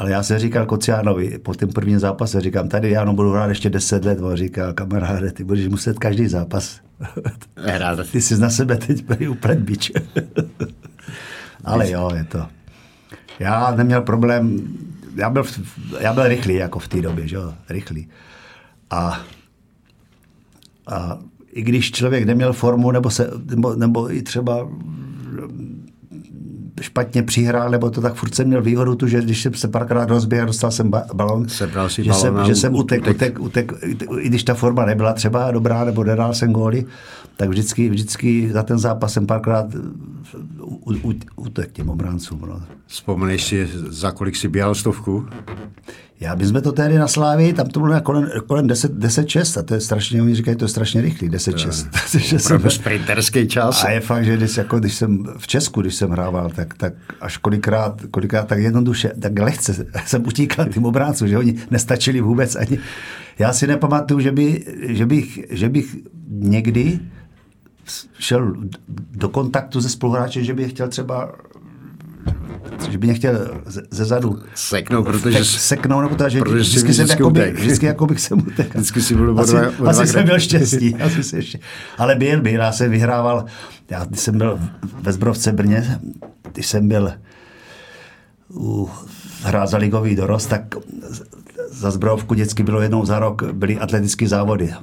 Ale já jsem říkal Kociánovi po tom prvním zápase, říkám, tady já no budu hrát ještě 10 let, on říká, kamaráde, ty budeš muset každý zápas Hrát. Ty jsi na sebe teď byl úplně bič. Ale jo, je to. Já neměl problém, já byl, já byl rychlý jako v té době, že jo, rychlý. A, a i když člověk neměl formu, nebo, se, nebo, nebo i třeba špatně přihrál, nebo to tak furt jsem měl výhodu tu, že když jsem se párkrát rozběhl, dostal jsem ba- balon, Sebral si že, jsem, že jsem utek. utek, utek, i když ta forma nebyla třeba dobrá, nebo nedal jsem góly, tak vždycky, vždycky za ten zápas jsem párkrát u- utek těm obráncům. No. Vzpomeneš si, za kolik si běhal stovku? Já my jsme to tehdy na Slávii, tam to bylo na kolem, kolem 10, 10-6 a to je strašně, oni říkají, to je strašně rychlý, 10-6. Takže jsem- Opravdu sprinterský čas. a je fakt, že když, jako, když jsem v Česku, když jsem hrával, tak, tak až kolikrát, kolikrát tak jednoduše, tak lehce jsem utíkal tím obráncům, že oni nestačili vůbec ani. Já si nepamatuju, že, by, že, bych, že bych někdy šel do kontaktu se spoluhráčem, že bych chtěl třeba že by mě chtěl ze, zadu Seknout, protože tak seknout, nebo to, že protože vždycky, jsem vždycky jakoby, utek. vždycky jako bych se utekl. Vždycky si byl asi, dva- asi jsem měl štěstí. Asi jsem ještě. Ale byl, byl, já jsem vyhrával, já když jsem byl ve Zbrovce Brně, když jsem byl u, hrál za ligový dorost, tak za Zbrovku dětsky bylo jednou za rok, byly atletické závody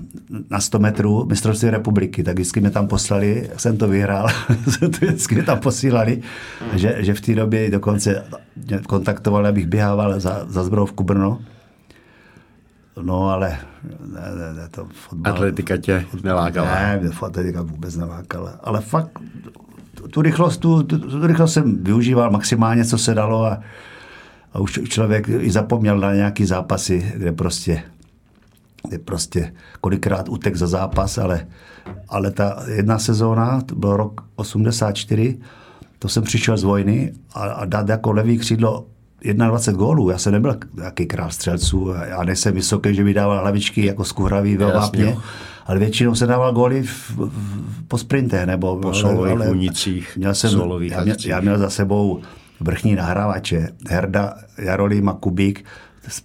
na 100 metrů mistrovství republiky, tak vždycky mě tam poslali, jsem to vyhrál, vždycky mě tam posílali, že, že v té době dokonce mě kontaktovali, abych běhával za, za Zbrovku Brno. No ale ne, ne, ne, to fotbal, Atletika tě nelákala. ne, mě atletika vůbec nelákala. Ale fakt tu, tu rychlost, tu, tu, tu rychlost jsem využíval maximálně, co se dalo a, a už člověk i zapomněl na nějaký zápasy, kde prostě, kde prostě kolikrát utek za zápas, ale, ale ta jedna sezóna, to byl rok 84, to jsem přišel z vojny a, a dát jako levý křídlo 21 gólů. Já jsem nebyl nějaký král střelců, já nejsem vysoký, že by dával hlavičky jako skuhravý ve vápně, ale většinou se dával góly v, v, po sprintech nebo Po solových únicích, Měl jsem, já, měl, já měl za sebou vrchní nahrávače, Herda, Jarolím a Kubík,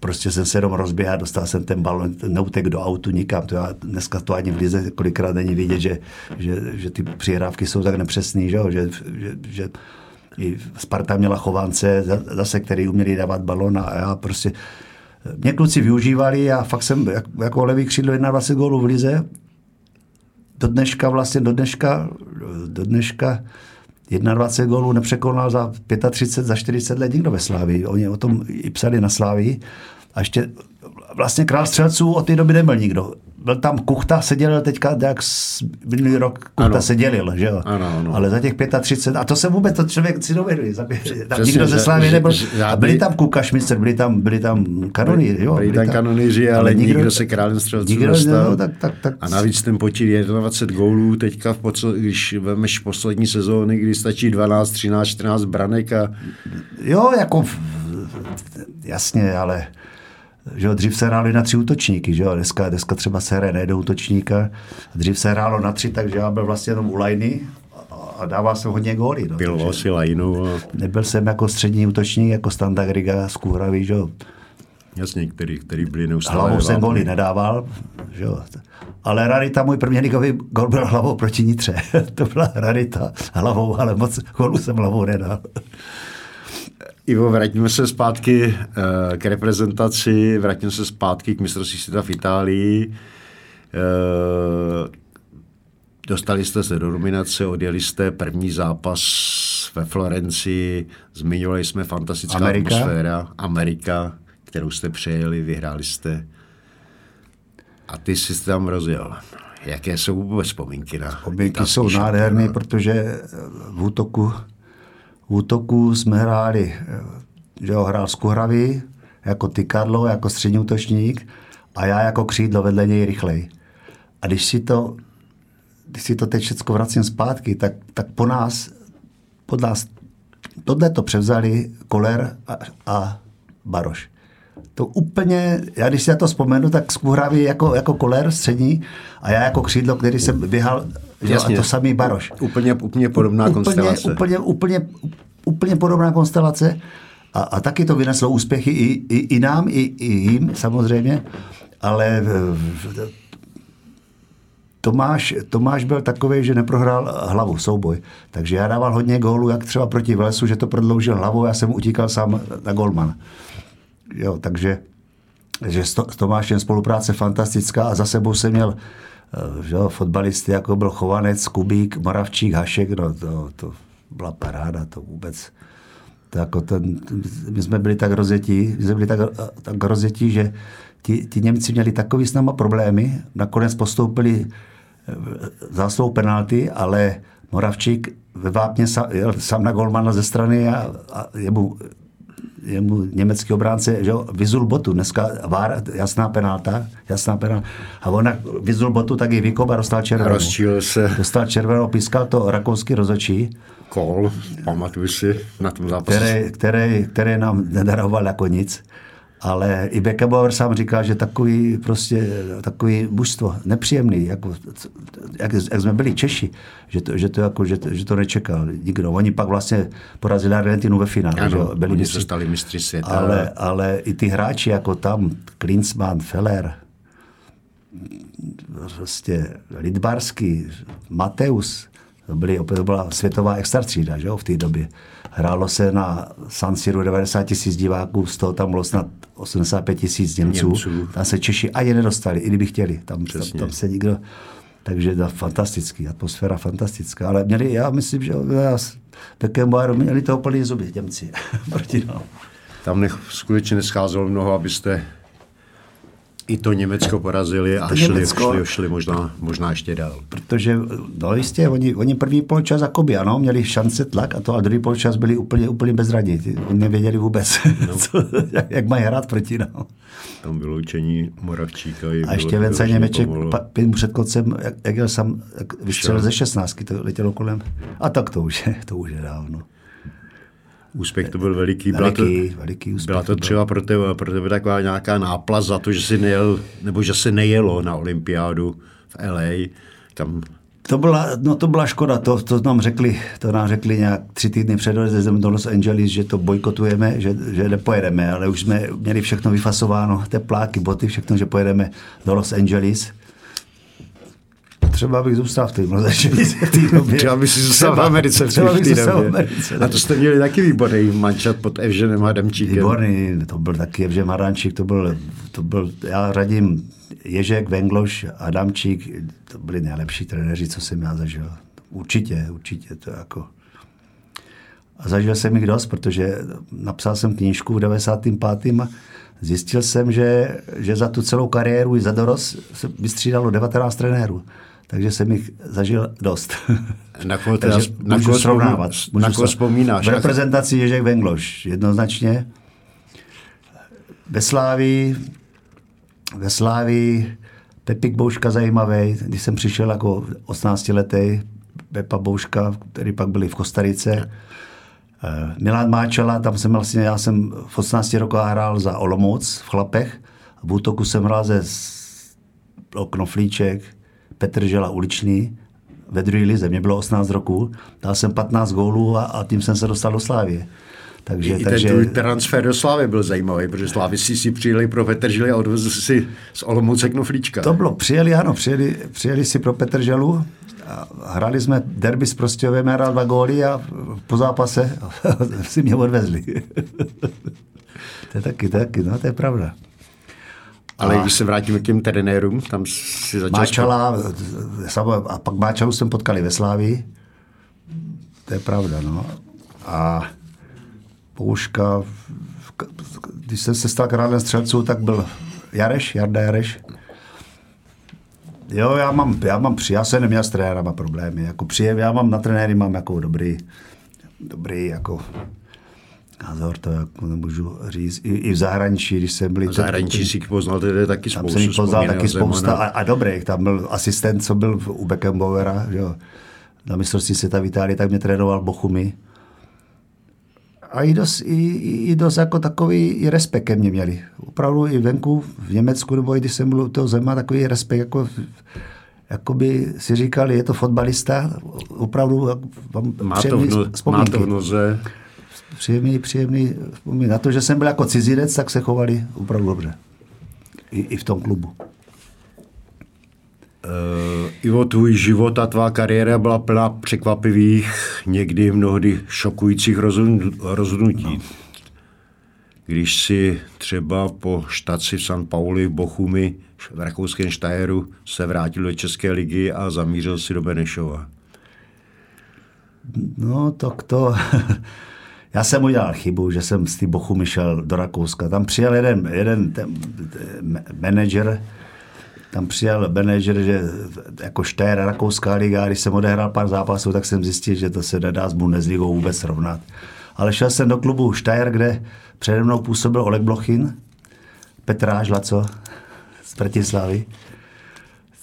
prostě jsem se jenom rozběhal, dostal jsem ten balon, neutek do autu nikam. To já, dneska to ani v lize kolikrát není vidět, že, že, že ty přihrávky jsou tak nepřesný, že, že, že, že i Sparta měla chovance, za- zase, který uměli dávat balon a já prostě mě kluci využívali a fakt jsem jak- jako levý křídlo 21 gólů v lize. Do dneška vlastně, do dneška, do dneška 21 gólů nepřekonal za 35, za 40 let nikdo ve Slávii. Oni o tom i psali na Slávii. A ještě vlastně král střelců od té doby nebyl nikdo. Byl tam Kuchta, se dělil teďka, jak minulý rok Kuchta Ano. se dělil, že jo? Ano, ano. Ale za těch 35, a to se vůbec to člověk si doveduje. Tam Přesně, nikdo ze Slávy nebyl. že A žádný- byli tam Kukašmicer, byli tam, byli tam kanony, jo? Byli tam kanonýři, ale, nikdo, se králem střelců nikdo, nestal. no, tak, tak, tak, A navíc ten počít 21 gólů teďka, v posl- když vemeš poslední sezóny, kdy stačí 12, 13, 14 branek a Jo, jako jasně, ale že jo, dřív se hráli na tři útočníky, že jo, dneska, dneska třeba se hraje na útočníka, dřív se hrálo na tři, takže já byl vlastně jenom u lajny a, a dával jsem hodně góly. No, piloval takže si lajnu. A nebyl jsem jako střední útočník, jako Standa Griga z Kůhravy, že jo. jasně, který, který byli neustále. Hlavou jsem góly nedával, že jo. Ale rarita, můj první ligový gol byl hlavou proti Nitře. to byla rarita hlavou, ale moc gólů jsem hlavou nedal. Ivo, vraťme se zpátky eh, k reprezentaci, vraťme se zpátky k mistrovství světa v Itálii. Eh, Dostali jste se do nominace, odjeli jste první zápas ve Florencii, zmiňovali jsme fantastická Amerika. atmosféra, Amerika, kterou jste přejeli, vyhráli jste. A ty jsi tam rozjel. Jaké jsou vůbec vzpomínky na Vzpomínky jsou nádherné, protože v útoku, útoku jsme hráli, eh, že jo, hrál z Kuhravy, jako Tykadlo, jako střední útočník a já jako křídlo vedle něj rychlej. A když si to, když si to teď všechno vracím zpátky, tak, tak po nás, pod nás, tohle to převzali Koler a, a Baroš. To úplně, já když si na to vzpomenu, tak z jako, jako Koler střední a já jako křídlo, který jsem běhal, že, jo, a Jasně. to samý Baroš Úplně, úplně podobná úplně, konstelace. Úplně, úplně, úplně podobná konstelace. A, a taky to vyneslo úspěchy i, i, i nám, i, i jim samozřejmě, ale Tomáš, Tomáš byl takový, že neprohrál hlavu souboj. Takže já dával hodně gólů, jak třeba proti Vlesu, že to prodloužil hlavou, já jsem utíkal sám na golman. Jo, takže že s, Tomášem spolupráce fantastická a za sebou jsem měl eh, že, fotbalisty, jako byl Chovanec, Kubík, Moravčík, Hašek, no to, to byla paráda, to vůbec. To jako ten, my jsme byli tak rozjetí, my jsme byli tak, tak rozjetí, že ti, ti Němci měli takový s náma problémy, nakonec postoupili eh, zásluhou penalty, ale Moravčík ve Vápně sám, jel sám na golmana ze strany a, a jemu jemu německý obránce že vyzul botu, dneska vár, jasná penalta, jasná penalta. A on vyzul botu, tak ji vykop a dostal červenou. Rozčíl se. Dostal červenou, pískal to rakouský rozočí. Kol, pamatuju si na tom zápase. Který, který, který nám nedaroval jako nic. Ale i Beckenbauer sám říká, že takový prostě, takový mužstvo, nepříjemný, jako, jak, jak, jsme byli Češi, že to, že to, jako, že, že to nečekal nikdo. Oni pak vlastně porazili Argentinu ve finále. Ano, že byli oni mistři. se stali mistři světa. Ale, ale i ty hráči jako tam, Klinsmann, Feller, prostě Lidbarský, Mateus, to, byly, to byla světová extracída že jo, v té době. Hrálo se na San Siro 90 tisíc diváků, z toho tam bylo snad 85 tisíc Němců. Němců. Tam se Češi ani nedostali, i kdyby chtěli. Tam, tam, Přesně. tam se nikdo... Takže to fantastický, atmosféra fantastická. Ale měli, já myslím, že já Beckenbauer měli to plný zuby, Němci, proti nám. Tam nech, skutečně nescházelo mnoho, abyste i to Německo porazili a To šli, Německo- šli, šli možná, možná ještě dál. Protože, no jistě, oni, oni první poločas jakoby, ano, měli šance tlak a to, a druhý poločas byli úplně, úplně bezradní. Oni nevěděli vůbec, no. co, jak, jak mají hrát proti nám. Tam vyloučení Moravčíka. A ještě Vence Němeček pět před koncem, jak, jak jel sam, jak vystřelil Šel. ze 16, to letělo kolem. A tak to už je, to už je dávno. Úspěch to byl veliký. Byla to, Veliký, veliký úspěch. byla to třeba pro tebe, pro tebe taková nějaká náplast za to, že si nejel, nebo že se nejelo na olympiádu v LA. Tam To byla, no to byla škoda, to, to nám řekli, to nám řekli nějak tři týdny před odjezdem do Los Angeles, že to bojkotujeme, že, že nepojedeme, ale už jsme měli všechno vyfasováno, tepláky, boty, všechno, že pojedeme do Los Angeles. Třeba bych zůstal v té v té době. Třeba by si zůstal v Americe v Třeba bych té zůstal v době. Americe. A to jste měli taky výborný mančat pod Evženem Adamčíkem. Výborný, to byl taky Evžen Harančík, to byl, to byl, já radím Ježek, Vengloš, Adamčík, to byli nejlepší trenéři, co jsem já zažil. Určitě, určitě, to jako... A zažil jsem jich dost, protože napsal jsem knížku v 95. a zjistil jsem, že, že za tu celou kariéru i za dorost se vystřídalo 19 trenérů. Takže jsem jich zažil dost. Na koho teda- na koho srovnávat. Na koho vzpomínáš? V reprezentaci Ježek Vengloš, jednoznačně. Ve Slávii, ve Slávii Pepik Bouška zajímavý, když jsem přišel jako 18 letý, Pepa Bouška, který pak byli v Kostarice. Eh, Milan Máčela, tam jsem vlastně, já jsem v 18 rokách hrál za Olomouc v Chlapech. V útoku jsem hrál ze Knoflíček, Petr Žela uličný, ve druhé lize, mě bylo 18 roků, dal jsem 15 gólů a, a tím jsem se dostal do Slávie. Takže, I takže, ten transfer do Slávy byl zajímavý, protože Slávy si si přijeli pro Petržili a odvezli si z Olomouce knoflíčka. To bylo, přijeli, ano, přijeli, přijeli si pro Petrželu a hráli jsme derby s Prostějovem, já hrál dva góly a po zápase si mě odvezli. to je taky, taky, no to je pravda. Ale když se vrátíme k těm trenérům, tam si začal... Máčala, samo- a pak Máčalu jsem potkali ve Slávii. To je pravda, no. A Pouška, když jsem se stal králem střelců, tak byl Jareš, Jarda Jareš. Jo, já mám, já mám při, já se neměl s trenérama problémy. Jako přijem, já mám na trenéry mám jako dobrý, dobrý jako názor, to jako nemůžu říct. I, i v zahraničí, když jsem byl... V zahraničí si poznal tedy taky Tam spoustu. jsem jich poznal taky spousta a, a dobrých. Tam byl asistent, co byl u Beckenbauera, jo. Na mistrovství světa v Itálii, tak mě trénoval Bochumy. A i dost, i, i- dost jako takový i respekt ke mně měli. Opravdu i venku v Německu, nebo i když jsem byl u toho zema, takový respekt, jako, jako by si říkali, je to fotbalista, opravdu mám Má to, v no, má to v noze. Příjemný, příjemný vzpomínek. Na to, že jsem byl jako cizinec, tak se chovali opravdu dobře. I, i v tom klubu. Uh, Ivo, tvůj život a tvá kariéra byla plná překvapivých, někdy mnohdy šokujících rozhodnutí. No. Když si třeba po štaci v San Pauli v Bochumi v rakouském Štajeru se vrátil do České ligy a zamířil si do Benešova. No, tak to... Já jsem udělal chybu, že jsem z té Bochumy šel do Rakouska. Tam přijel jeden, jeden ten, manager, tam přijel manager, že jako Štér, Rakouská liga, když jsem odehrál pár zápasů, tak jsem zjistil, že to se nedá s Bundesligou vůbec srovnat. Ale šel jsem do klubu Štajer, kde přede mnou působil Oleg Blochin, Petráž Laco z Bratislavy.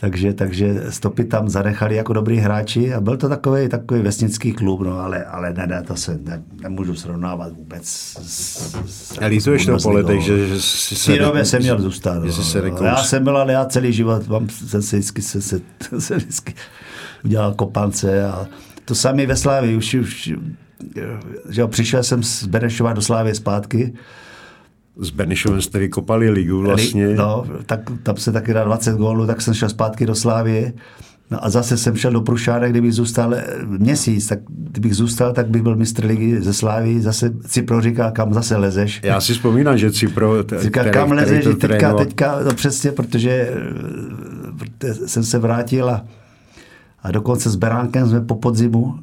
Takže, takže stopy tam zanechali jako dobrý hráči a byl to takový, takový vesnický klub, no, ale, ale ne, to se ne, nemůžu srovnávat vůbec. S, lízuješ to po letech, že, že si se... ne, jsem měl zůstat. No. Se no, já jsem byl, ale já celý život mám, jsem se vždycky, se, se, se vždycky udělal kopance a to samé ve Slávě, už, už že přišel jsem z Benešova do Slávy zpátky s Benešovem jste vykopali ligu vlastně. No, tak tam se taky dá 20 gólů, tak jsem šel zpátky do Slávy. No a zase jsem šel do Prušána, kdybych zůstal eh, měsíc, tak kdybych zůstal, tak bych byl mistr ligy ze Slávy. Zase Cipro říká, kam zase lezeš. Já si vzpomínám, že Cipro... T- říká, který, kam lezeš, teďka, trénoval. teďka, no přesně, protože eh, jsem se vrátil a, a dokonce s Beránkem jsme po podzimu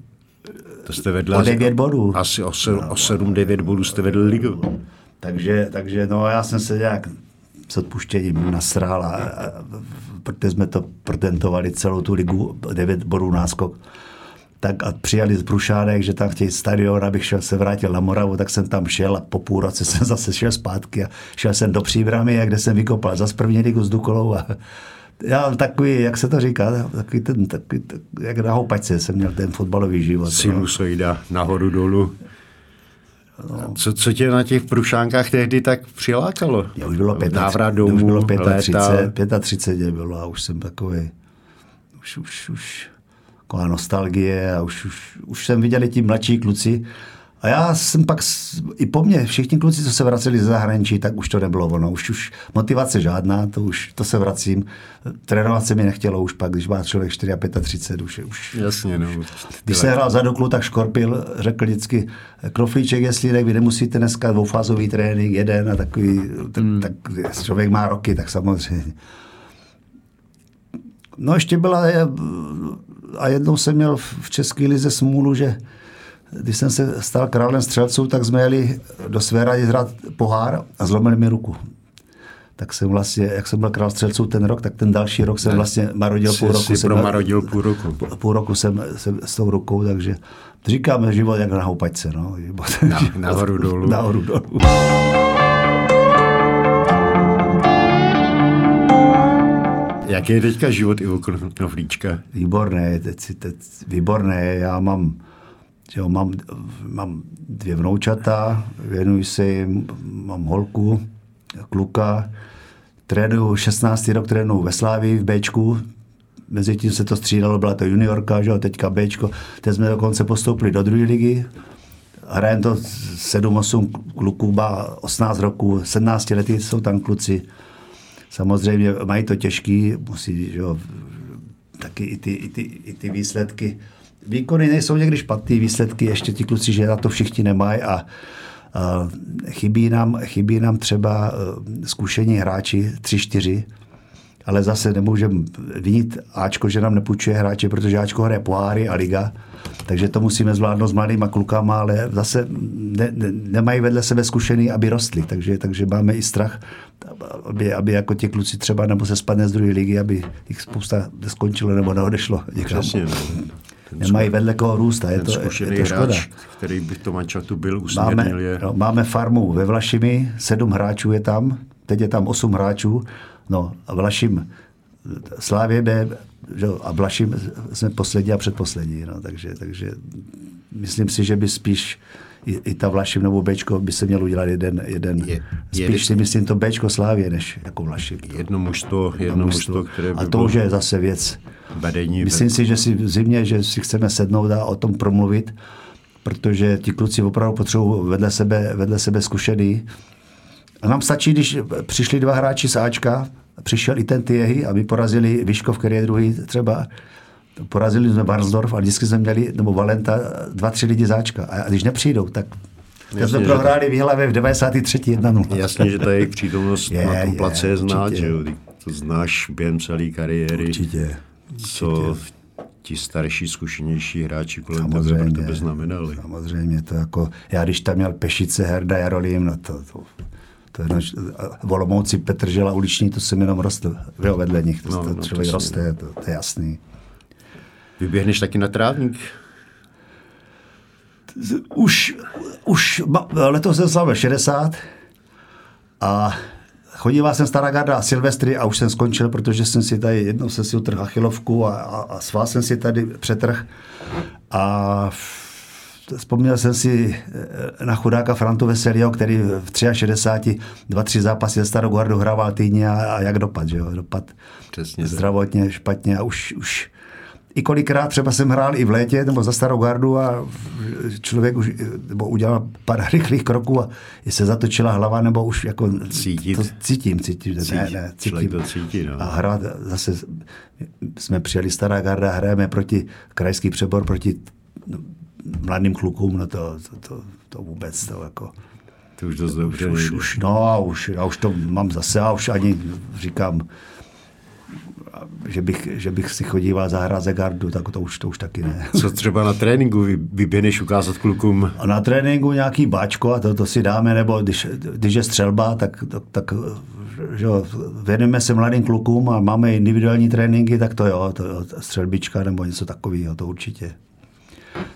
to jste vedl o 9 bodů. Asi o, se, o 7-9 bodů jste vedl ligu. Takže, takže no, já jsem se nějak s odpuštěním nasrál, a, a, protože jsme to protentovali celou tu ligu, 9 bodů náskok. Tak a přijali z Brušánek, že tam chtějí stadion, abych šel, se vrátil na Moravu, tak jsem tam šel a po půl roce jsem zase šel zpátky a šel jsem do Příbramy, kde jsem vykopal zase první ligu s Dukolou a já takový, jak se to říká, takový ten, takový, jak na houpačce jsem měl ten fotbalový život. Sinusoida, no. nahoru dolů. No. Co, co tě na těch prušánkách tehdy tak přilákalo? Já už bylo 35, Návrat domů, už bylo 35, 35 bylo a už jsem takový, už, už, už taková nostalgie a už, už, už jsem viděl ti mladší kluci, a já jsem pak, i po mně, všichni kluci, co se vraceli ze zahraničí, tak už to nebylo ono. Už, už motivace žádná, to už to se vracím. Trénovat se mi nechtělo už pak, když má člověk 4 35, už, už Jasně, no. Když se hrál za Duklu, tak Škorpil řekl vždycky, Kroflíček, jestli ne, vy nemusíte dneska dvoufázový trénink, jeden a takový, hmm. tak, tak člověk má roky, tak samozřejmě. No ještě byla, a jednou jsem měl v České lize smůlu, že když jsem se stal králem střelců, tak jsme jeli do své rady hrát pohár a zlomili mi ruku. Tak jsem vlastně, jak jsem byl král střelců ten rok, tak ten další rok jsem vlastně marodil půl roku. Jsi jsem marodil půl roku. Půl roku jsem, jsem s tou rukou, takže říkáme život jak na houpačce. No. Na, nahoru dolů. Nahoru dolů. Jaký je teďka život Ivo Knoflíčka? Výborné, teď, teď, výborné. Já mám Jo, mám, mám dvě vnoučata, věnuji se jim, mám holku, kluka, trénuju 16. rok trénuju ve Slávii v Bčku, mezi tím se to střídalo, byla to juniorka, že jo, teďka Bčko, teď jsme dokonce postoupili do druhé ligy, hrajeme to 7-8 kluků, má 18 roků, 17 lety jsou tam kluci, samozřejmě mají to těžký, musí, že jo, taky i ty, i ty, i ty výsledky, výkony nejsou někdy špatné, výsledky ještě ti kluci, že na to všichni nemají a, chybí, nám, chybí nám třeba e, zkušení hráči, tři, čtyři, ale zase nemůžeme vinit Ačko, že nám nepůjčuje hráče, protože Ačko hraje poháry a liga, takže to musíme zvládnout s mladýma klukama, ale zase ne, ne, nemají vedle sebe zkušený, aby rostli, takže, takže máme i strach, aby, aby jako ti kluci třeba nebo se spadne z druhé ligy, aby jich spousta skončilo nebo neodešlo někam. Přesně, no nemají vedle koho růst a je to, je to škoda. Hráč, který by to mančatu byl, máme, je. No, máme farmu ve Vlašimi, sedm hráčů je tam, teď je tam osm hráčů, no a Vlašim Slávě B že, a Vlašim jsme poslední a předposlední, no, takže, takže myslím si, že by spíš i, i ta Vlašim nebo Bčko by se měl udělat jeden, jeden je, spíš je, si myslím to Bčko Slávě, než jako Vlašim. Jedno mužstvo, jedno mužstvo, které by A to už je zase věc vedení. Myslím si, že si v zimě, že si chceme sednout a o tom promluvit, protože ti kluci opravdu potřebují vedle sebe, vedle sebe zkušený. A nám stačí, když přišli dva hráči z Ačka, přišel i ten Tiehy a my porazili Vyškov, který je druhý třeba, porazili jsme Varsdorf a vždycky jsme měli, nebo Valenta, dva, tři lidi záčka. A když nepřijdou, tak Jasně, jsme prohráli v Hlavě v 93. 1-0. Jasně, že ta jejich přítomnost je, na tom place je znát, že jo? To znáš během celé kariéry. Určitě. Co určitě. ti starší, zkušenější hráči kolem samozřejmě, tebe, tebe znamenali. Samozřejmě, to jako, já když tam měl Pešice, Herda, Jarolím, no to, to, to je naš, Volomouci, Petržela, uliční, to se jenom roste, vedle nich, to, no, to no, člověk to roste, to, to je jasný. Vyběhneš taky na trávník? Už, už letos jsem slavil 60 a chodíval jsem Stará garda a Silvestry a už jsem skončil, protože jsem si tady jednou jsem si utrhl achilovku a, a, a svál jsem si tady přetrh a vzpomněl jsem si eh, na chudáka Frantu Veselio, který v 63 dva, tři zápasy ze Starou gardu hrával týdně a, a jak dopad, že jo, dopad Přesně zdravotně tak. špatně a už, už i kolikrát třeba jsem hrál i v létě nebo za starou gardu a člověk už nebo udělal pár rychlých kroků a se zatočila hlava nebo už jako Cítit. To cítím, cítím. Cít. Ne, ne, cítím. to cítí, no. A hrát zase jsme přijeli stará garda, hrajeme proti krajský přebor, proti mladým klukům, no to, to, to, to vůbec to jako... To už dost dobře už, už, no a už, já už to mám zase a už ani říkám, že bych, že bych si chodíval zahrát ze gardu, tak to už, to už taky ne. Co třeba na tréninku vyběneš ukázat klukům? A na tréninku nějaký báčko a to, to si dáme, nebo když, když je střelba, tak, tak, tak že věnujeme se mladým klukům a máme individuální tréninky, tak to jo, to jo, střelbička nebo něco takového, to určitě.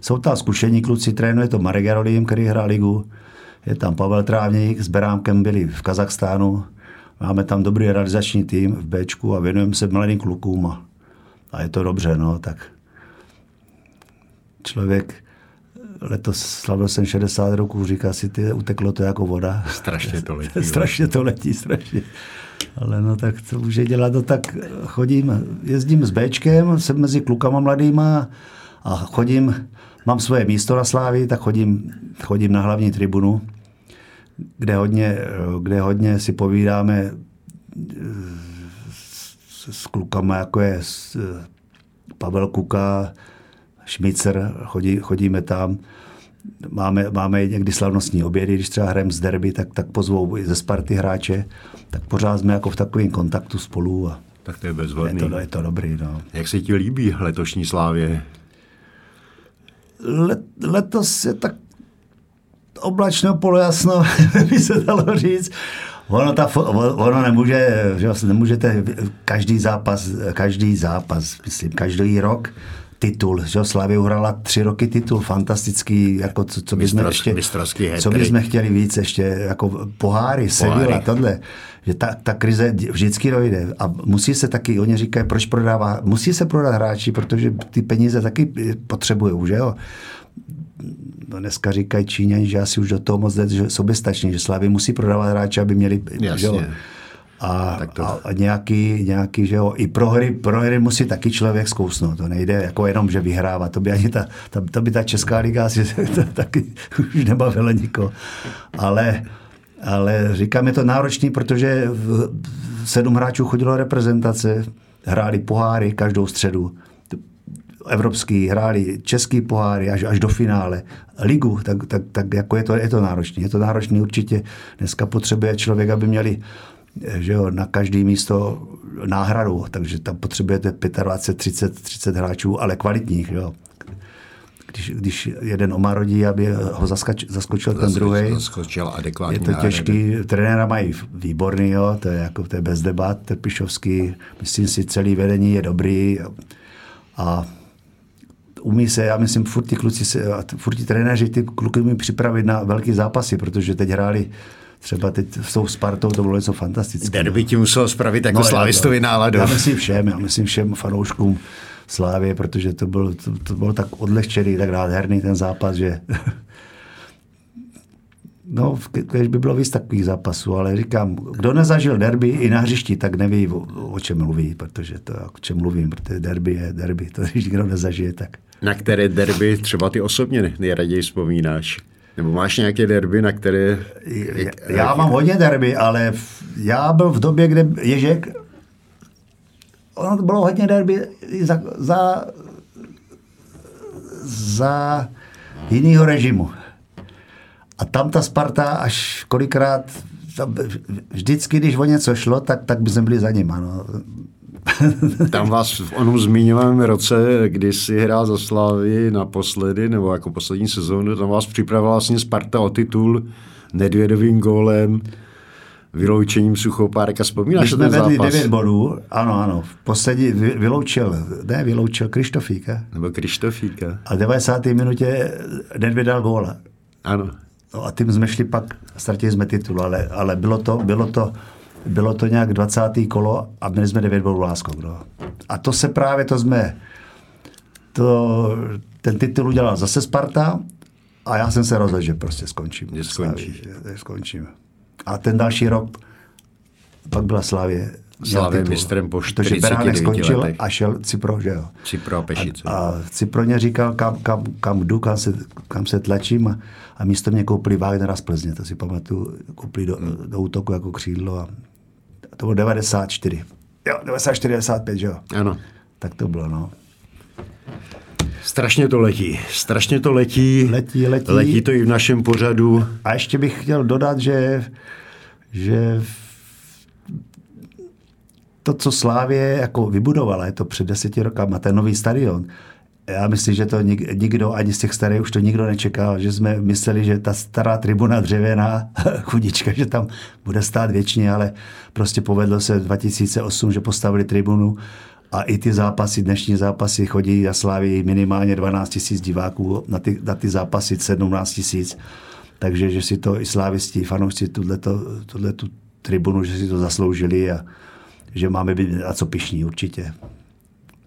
Jsou tam zkušení kluci, trénuje to Marek Jarolím, který hrál ligu, je tam Pavel Trávník, s Berámkem byli v Kazachstánu, Máme tam dobrý realizační tým v Bčku a věnujeme se mladým klukům a, a je to dobře, no, tak člověk letos slavil jsem 60 roků, říká si, ty, uteklo to jako voda. Strašně to letí. strašně to letí, strašně. Ale no tak to může dělat, no tak chodím, jezdím s Bčkem, jsem mezi klukama mladýma a chodím, mám svoje místo na Slávii, tak chodím, chodím na hlavní tribunu kde hodně, kde hodně si povídáme s, s klukama, jako je s, Pavel Kuka, Šmicer, chodí, chodíme tam. Máme, máme někdy slavnostní obědy, když třeba hrajeme z derby, tak, tak pozvou ze Sparty hráče, tak pořád jsme jako v takovém kontaktu spolu. A tak to je bezvadný. Je to, je to dobrý. No. Jak se ti líbí letošní slávě? Let, letos je tak oblačno, polojasno, by se dalo říct. Ono, ta, ono nemůže, že vlastně nemůžete každý zápas, každý zápas, myslím, každý rok titul, že Slavě uhrala tři roky titul, fantastický, jako co, co bychom ještě, co bychom chtěli víc ještě, jako poháry, Sevilla, tohle, že ta, ta krize vždycky dojde. A musí se taky, oni říkají, proč prodává, musí se prodat hráči, protože ty peníze taky potřebují, že jo no dneska říkají Číňani, že asi už do toho moc že soběstační, že Slavy musí prodávat hráče, aby měli, Jasně. že jo, a, to... a, a nějaký, nějaký, že jo, i prohry, prohry musí taky člověk zkousnout. To nejde jako jenom, že vyhrává. To by ani ta, ta, to by ta Česká liga asi to, taky už nebavila nikoho. Ale, ale říkám, je to náročný, protože v, sedm hráčů chodilo reprezentace, hráli poháry každou středu evropský, hráli český poháry až, až do finále, ligu, tak, tak, tak jako je to, je to náročné. Je to náročné určitě. Dneska potřebuje člověk, aby měli že jo, na každý místo náhradu, takže tam potřebujete 25, 30, 30 hráčů, ale kvalitních. Jo. Když, když jeden omarodí, aby ho zaskač, zaskočil ten druhý. Zaskočil adekvátně. Je to těžký. Trenéra mají výborný, jo, to je, jako, to je bez debat, Trpišovský. Myslím si, celý vedení je dobrý. A umí se, já myslím, furt ti kluci, se, furt ti trenéři ty kluky umí připravit na velké zápasy, protože teď hráli třeba teď s tou Spartou, to bylo něco fantastické. Derby ti musel spravit jako no, slavistovi náladu. Já myslím všem, já myslím všem fanouškům Slávě, protože to byl, to, to bylo tak odlehčený, tak nádherný ten zápas, že No, když by bylo víc takových zápasů, ale říkám, kdo nezažil derby i na hřišti, tak neví, o, o čem mluví, protože to, o čem mluvím, protože derby je derby, to když nikdo nezažije, tak Na které derby třeba ty osobně nejraději vzpomínáš? Nebo máš nějaké derby, na které... Já, já mám hodně derby, ale já byl v době, kde Ježek ono to bylo hodně derby za, za, za jinýho režimu. A tam ta Sparta až kolikrát, vždycky, když o něco šlo, tak, tak by jsme byli za ním. Ano. Tam vás v onom zmiňovaném roce, kdy si hrál za Slávy naposledy, nebo jako poslední sezónu, tam vás připravila vlastně Sparta o titul nedvědovým gólem vyloučením Suchopárka. Vzpomínáš My jsme vedli zápas? 9 bodů, ano, ano. V poslední vyloučil, ne, vyloučil Krištofíka. Nebo Krištofíka. A v 90. minutě Nedvěd dal góla. Ano. No a tím jsme šli pak, ztratili jsme titul, ale, ale bylo to, bylo to, bylo to nějak 20. kolo a měli jsme 9 bodů láskok. No. A to se právě, to jsme, to, ten titul udělal zase Sparta a já jsem se rozhodl, že prostě skončím. Že skončím. Že skončím. A ten další rok pak byla Slavě. Slavě mistrem po 49 skončil letech. a šel Cipro, že jo. Cipro a Pešice. A, a Ciproně říkal, kam, kam, kam jdu, kam se, kam se tlačím a, a místo mě koupili Wagnera z Plzně, to si pamatuju, koupili do, hmm. do útoku jako křídlo a to bylo 94. Jo, 94, 95, že jo. Ano. Tak to bylo, no. Strašně to letí. Strašně to letí. Letí, letí. Letí to i v našem pořadu. A ještě bych chtěl dodat, že, že to, co Slávě jako vybudovala, je to před deseti rokama, ten nový stadion, já myslím, že to nikdo, ani z těch starých už to nikdo nečekal, že jsme mysleli, že ta stará tribuna dřevěná, chudička, že tam bude stát věčně, ale prostě povedlo se 2008, že postavili tribunu a i ty zápasy, dnešní zápasy chodí a sláví minimálně 12 tisíc diváků, na ty, na ty zápasy 17 tisíc. Takže, že si to i slávisti, fanoušci tuhle tu tribunu, že si to zasloužili a že máme být a co pišní určitě.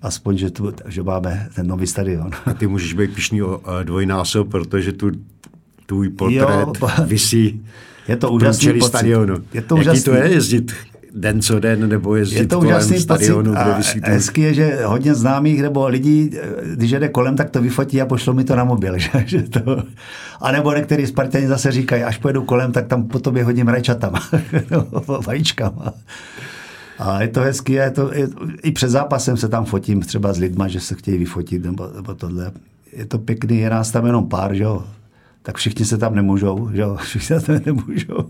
Aspoň, že, tu, že máme ten nový stadion. A ty můžeš být pišný o dvojnásob, protože tu tvůj portrét jo, visí je to úžasný pocit. stadionu. Je to Jaký úžasný. to je jezdit den co den, nebo jezdit je to kolem stadionu, kde vysí tu... Hezky je, že hodně známých nebo lidí, když jede kolem, tak to vyfotí a pošlo mi to na mobil. Že, že to... A nebo některý Spartani zase říkají, až pojedu kolem, tak tam po tobě hodím rajčatama, vajíčkama. A je to hezky, je to, je, i před zápasem se tam fotím třeba s lidma, že se chtějí vyfotit nebo, nebo tohle. Je to pěkný, je nás tam jenom pár, že jo. Tak všichni se tam nemůžou, že jo. Všichni se tam nemůžou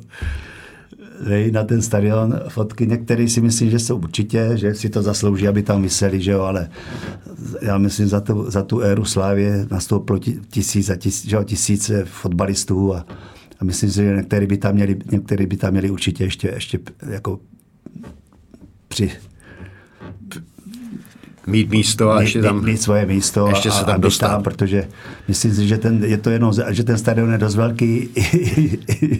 hej, na ten stadion fotky. Některý si myslím, že jsou určitě, že si to zaslouží, aby tam vyseli, že jo, ale já myslím, za tu, za tu éru Slávě nastoupilo tisíc a tisíc, že jo, tisíce fotbalistů a, a myslím si, že některý by tam měli, některý by tam měli určitě ještě, ještě jako při, mít místo a ještě tam... Mít, svoje místo ještě a, se tam a dostat. Tam, protože myslím si, že ten, je to jenom, že ten stadion je dost velký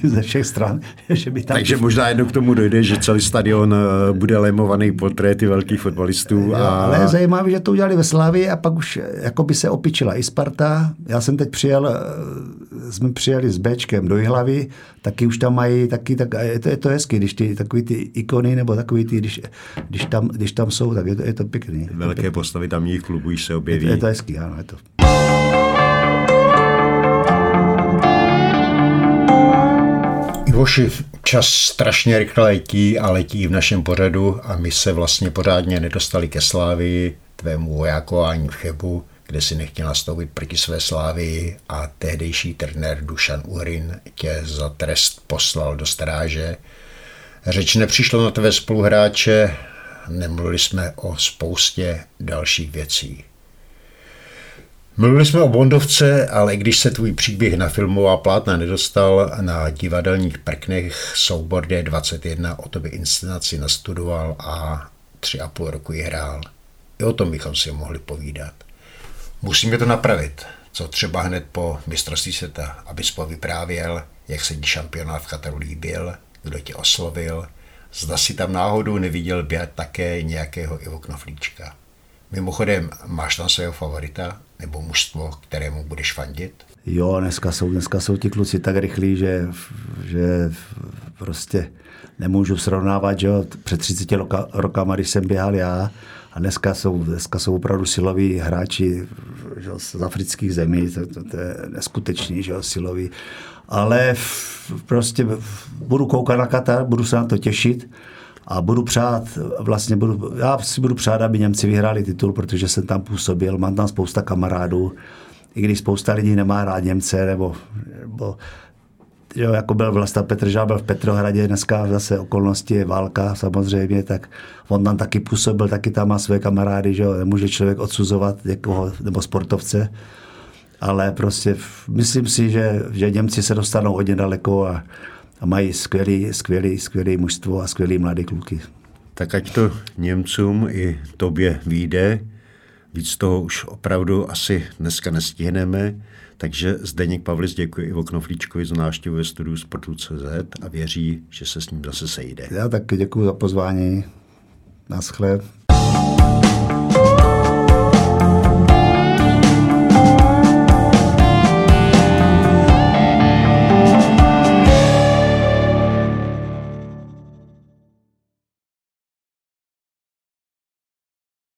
ze všech stran. Že by tam Takže možná jednou k tomu dojde, že celý stadion eh, bude lemovaný portréty velkých fotbalistů. A... ale je zajímavé, že to udělali ve Slavii a pak už jako by se opičila i Sparta. Já jsem teď přijel, eh, jsme přijeli s Bčkem do Jihlavy, taky už tam mají, taky, tak, je, to, je to hezky, když ty takový ty ikony, nebo takový ty, když, když, tam, když tam jsou, tak je to, je to pěkný velké postavy tamních klubů již se objeví. Je to, je to hezký, ano, je to. Ivoši, čas strašně rychle letí a letí v našem pořadu a my se vlastně pořádně nedostali ke Slávii, tvému vojákování v Chebu, kde si nechtěl nastoupit proti své Slávii a tehdejší trenér Dušan Uhrin tě za trest poslal do stráže. Řeč nepřišlo na tvé spoluhráče, nemluvili jsme o spoustě dalších věcí. Mluvili jsme o Bondovce, ale když se tvůj příběh na filmová plátna nedostal, na divadelních prknech soubor D21 o tobě inscenaci nastudoval a tři a půl roku ji hrál. I o tom bychom si mohli povídat. Musíme to napravit, co třeba hned po mistrovství světa, abys povyprávěl, jak se ti šampionát v Kataru líbil, kdo tě oslovil, Zda si tam náhodou neviděl běhat také nějakého Ivo Knoflíčka. Mimochodem, máš tam svého favorita nebo mužstvo, kterému budeš fandit? Jo, dneska jsou, dneska jsou ti kluci tak rychlí, že, že prostě nemůžu srovnávat, že před 30 roka, rokama, když jsem běhal já, a dneska jsou, dneska jsou opravdu siloví hráči že, z afrických zemí, to, to, to je neskutečný, že, silový. Ale prostě budu koukat na Katar, budu se na to těšit a budu přát, vlastně budu, já si budu přát, aby Němci vyhráli titul, protože jsem tam působil, mám tam spousta kamarádů, i když spousta lidí nemá rád Němce, nebo, nebo jo, jako byl Vlasta Petržál, byl v Petrohradě, dneska zase okolnosti je válka samozřejmě, tak on tam taky působil, taky tam má své kamarády, že jo, nemůže člověk odsuzovat někoho, nebo sportovce, ale prostě myslím si, že, že Němci se dostanou hodně daleko a, a mají skvělý, skvělý, skvělý mužstvo a skvělý mladý kluky. Tak ať to Němcům i tobě vyjde, víc toho už opravdu asi dneska nestihneme. Takže Zdeněk Pavlis děkuje Ivo Knoflíčkovi za návštěvu ve studiu Sportu.cz a věří, že se s ním zase sejde. Já taky děkuji za pozvání. Naschle.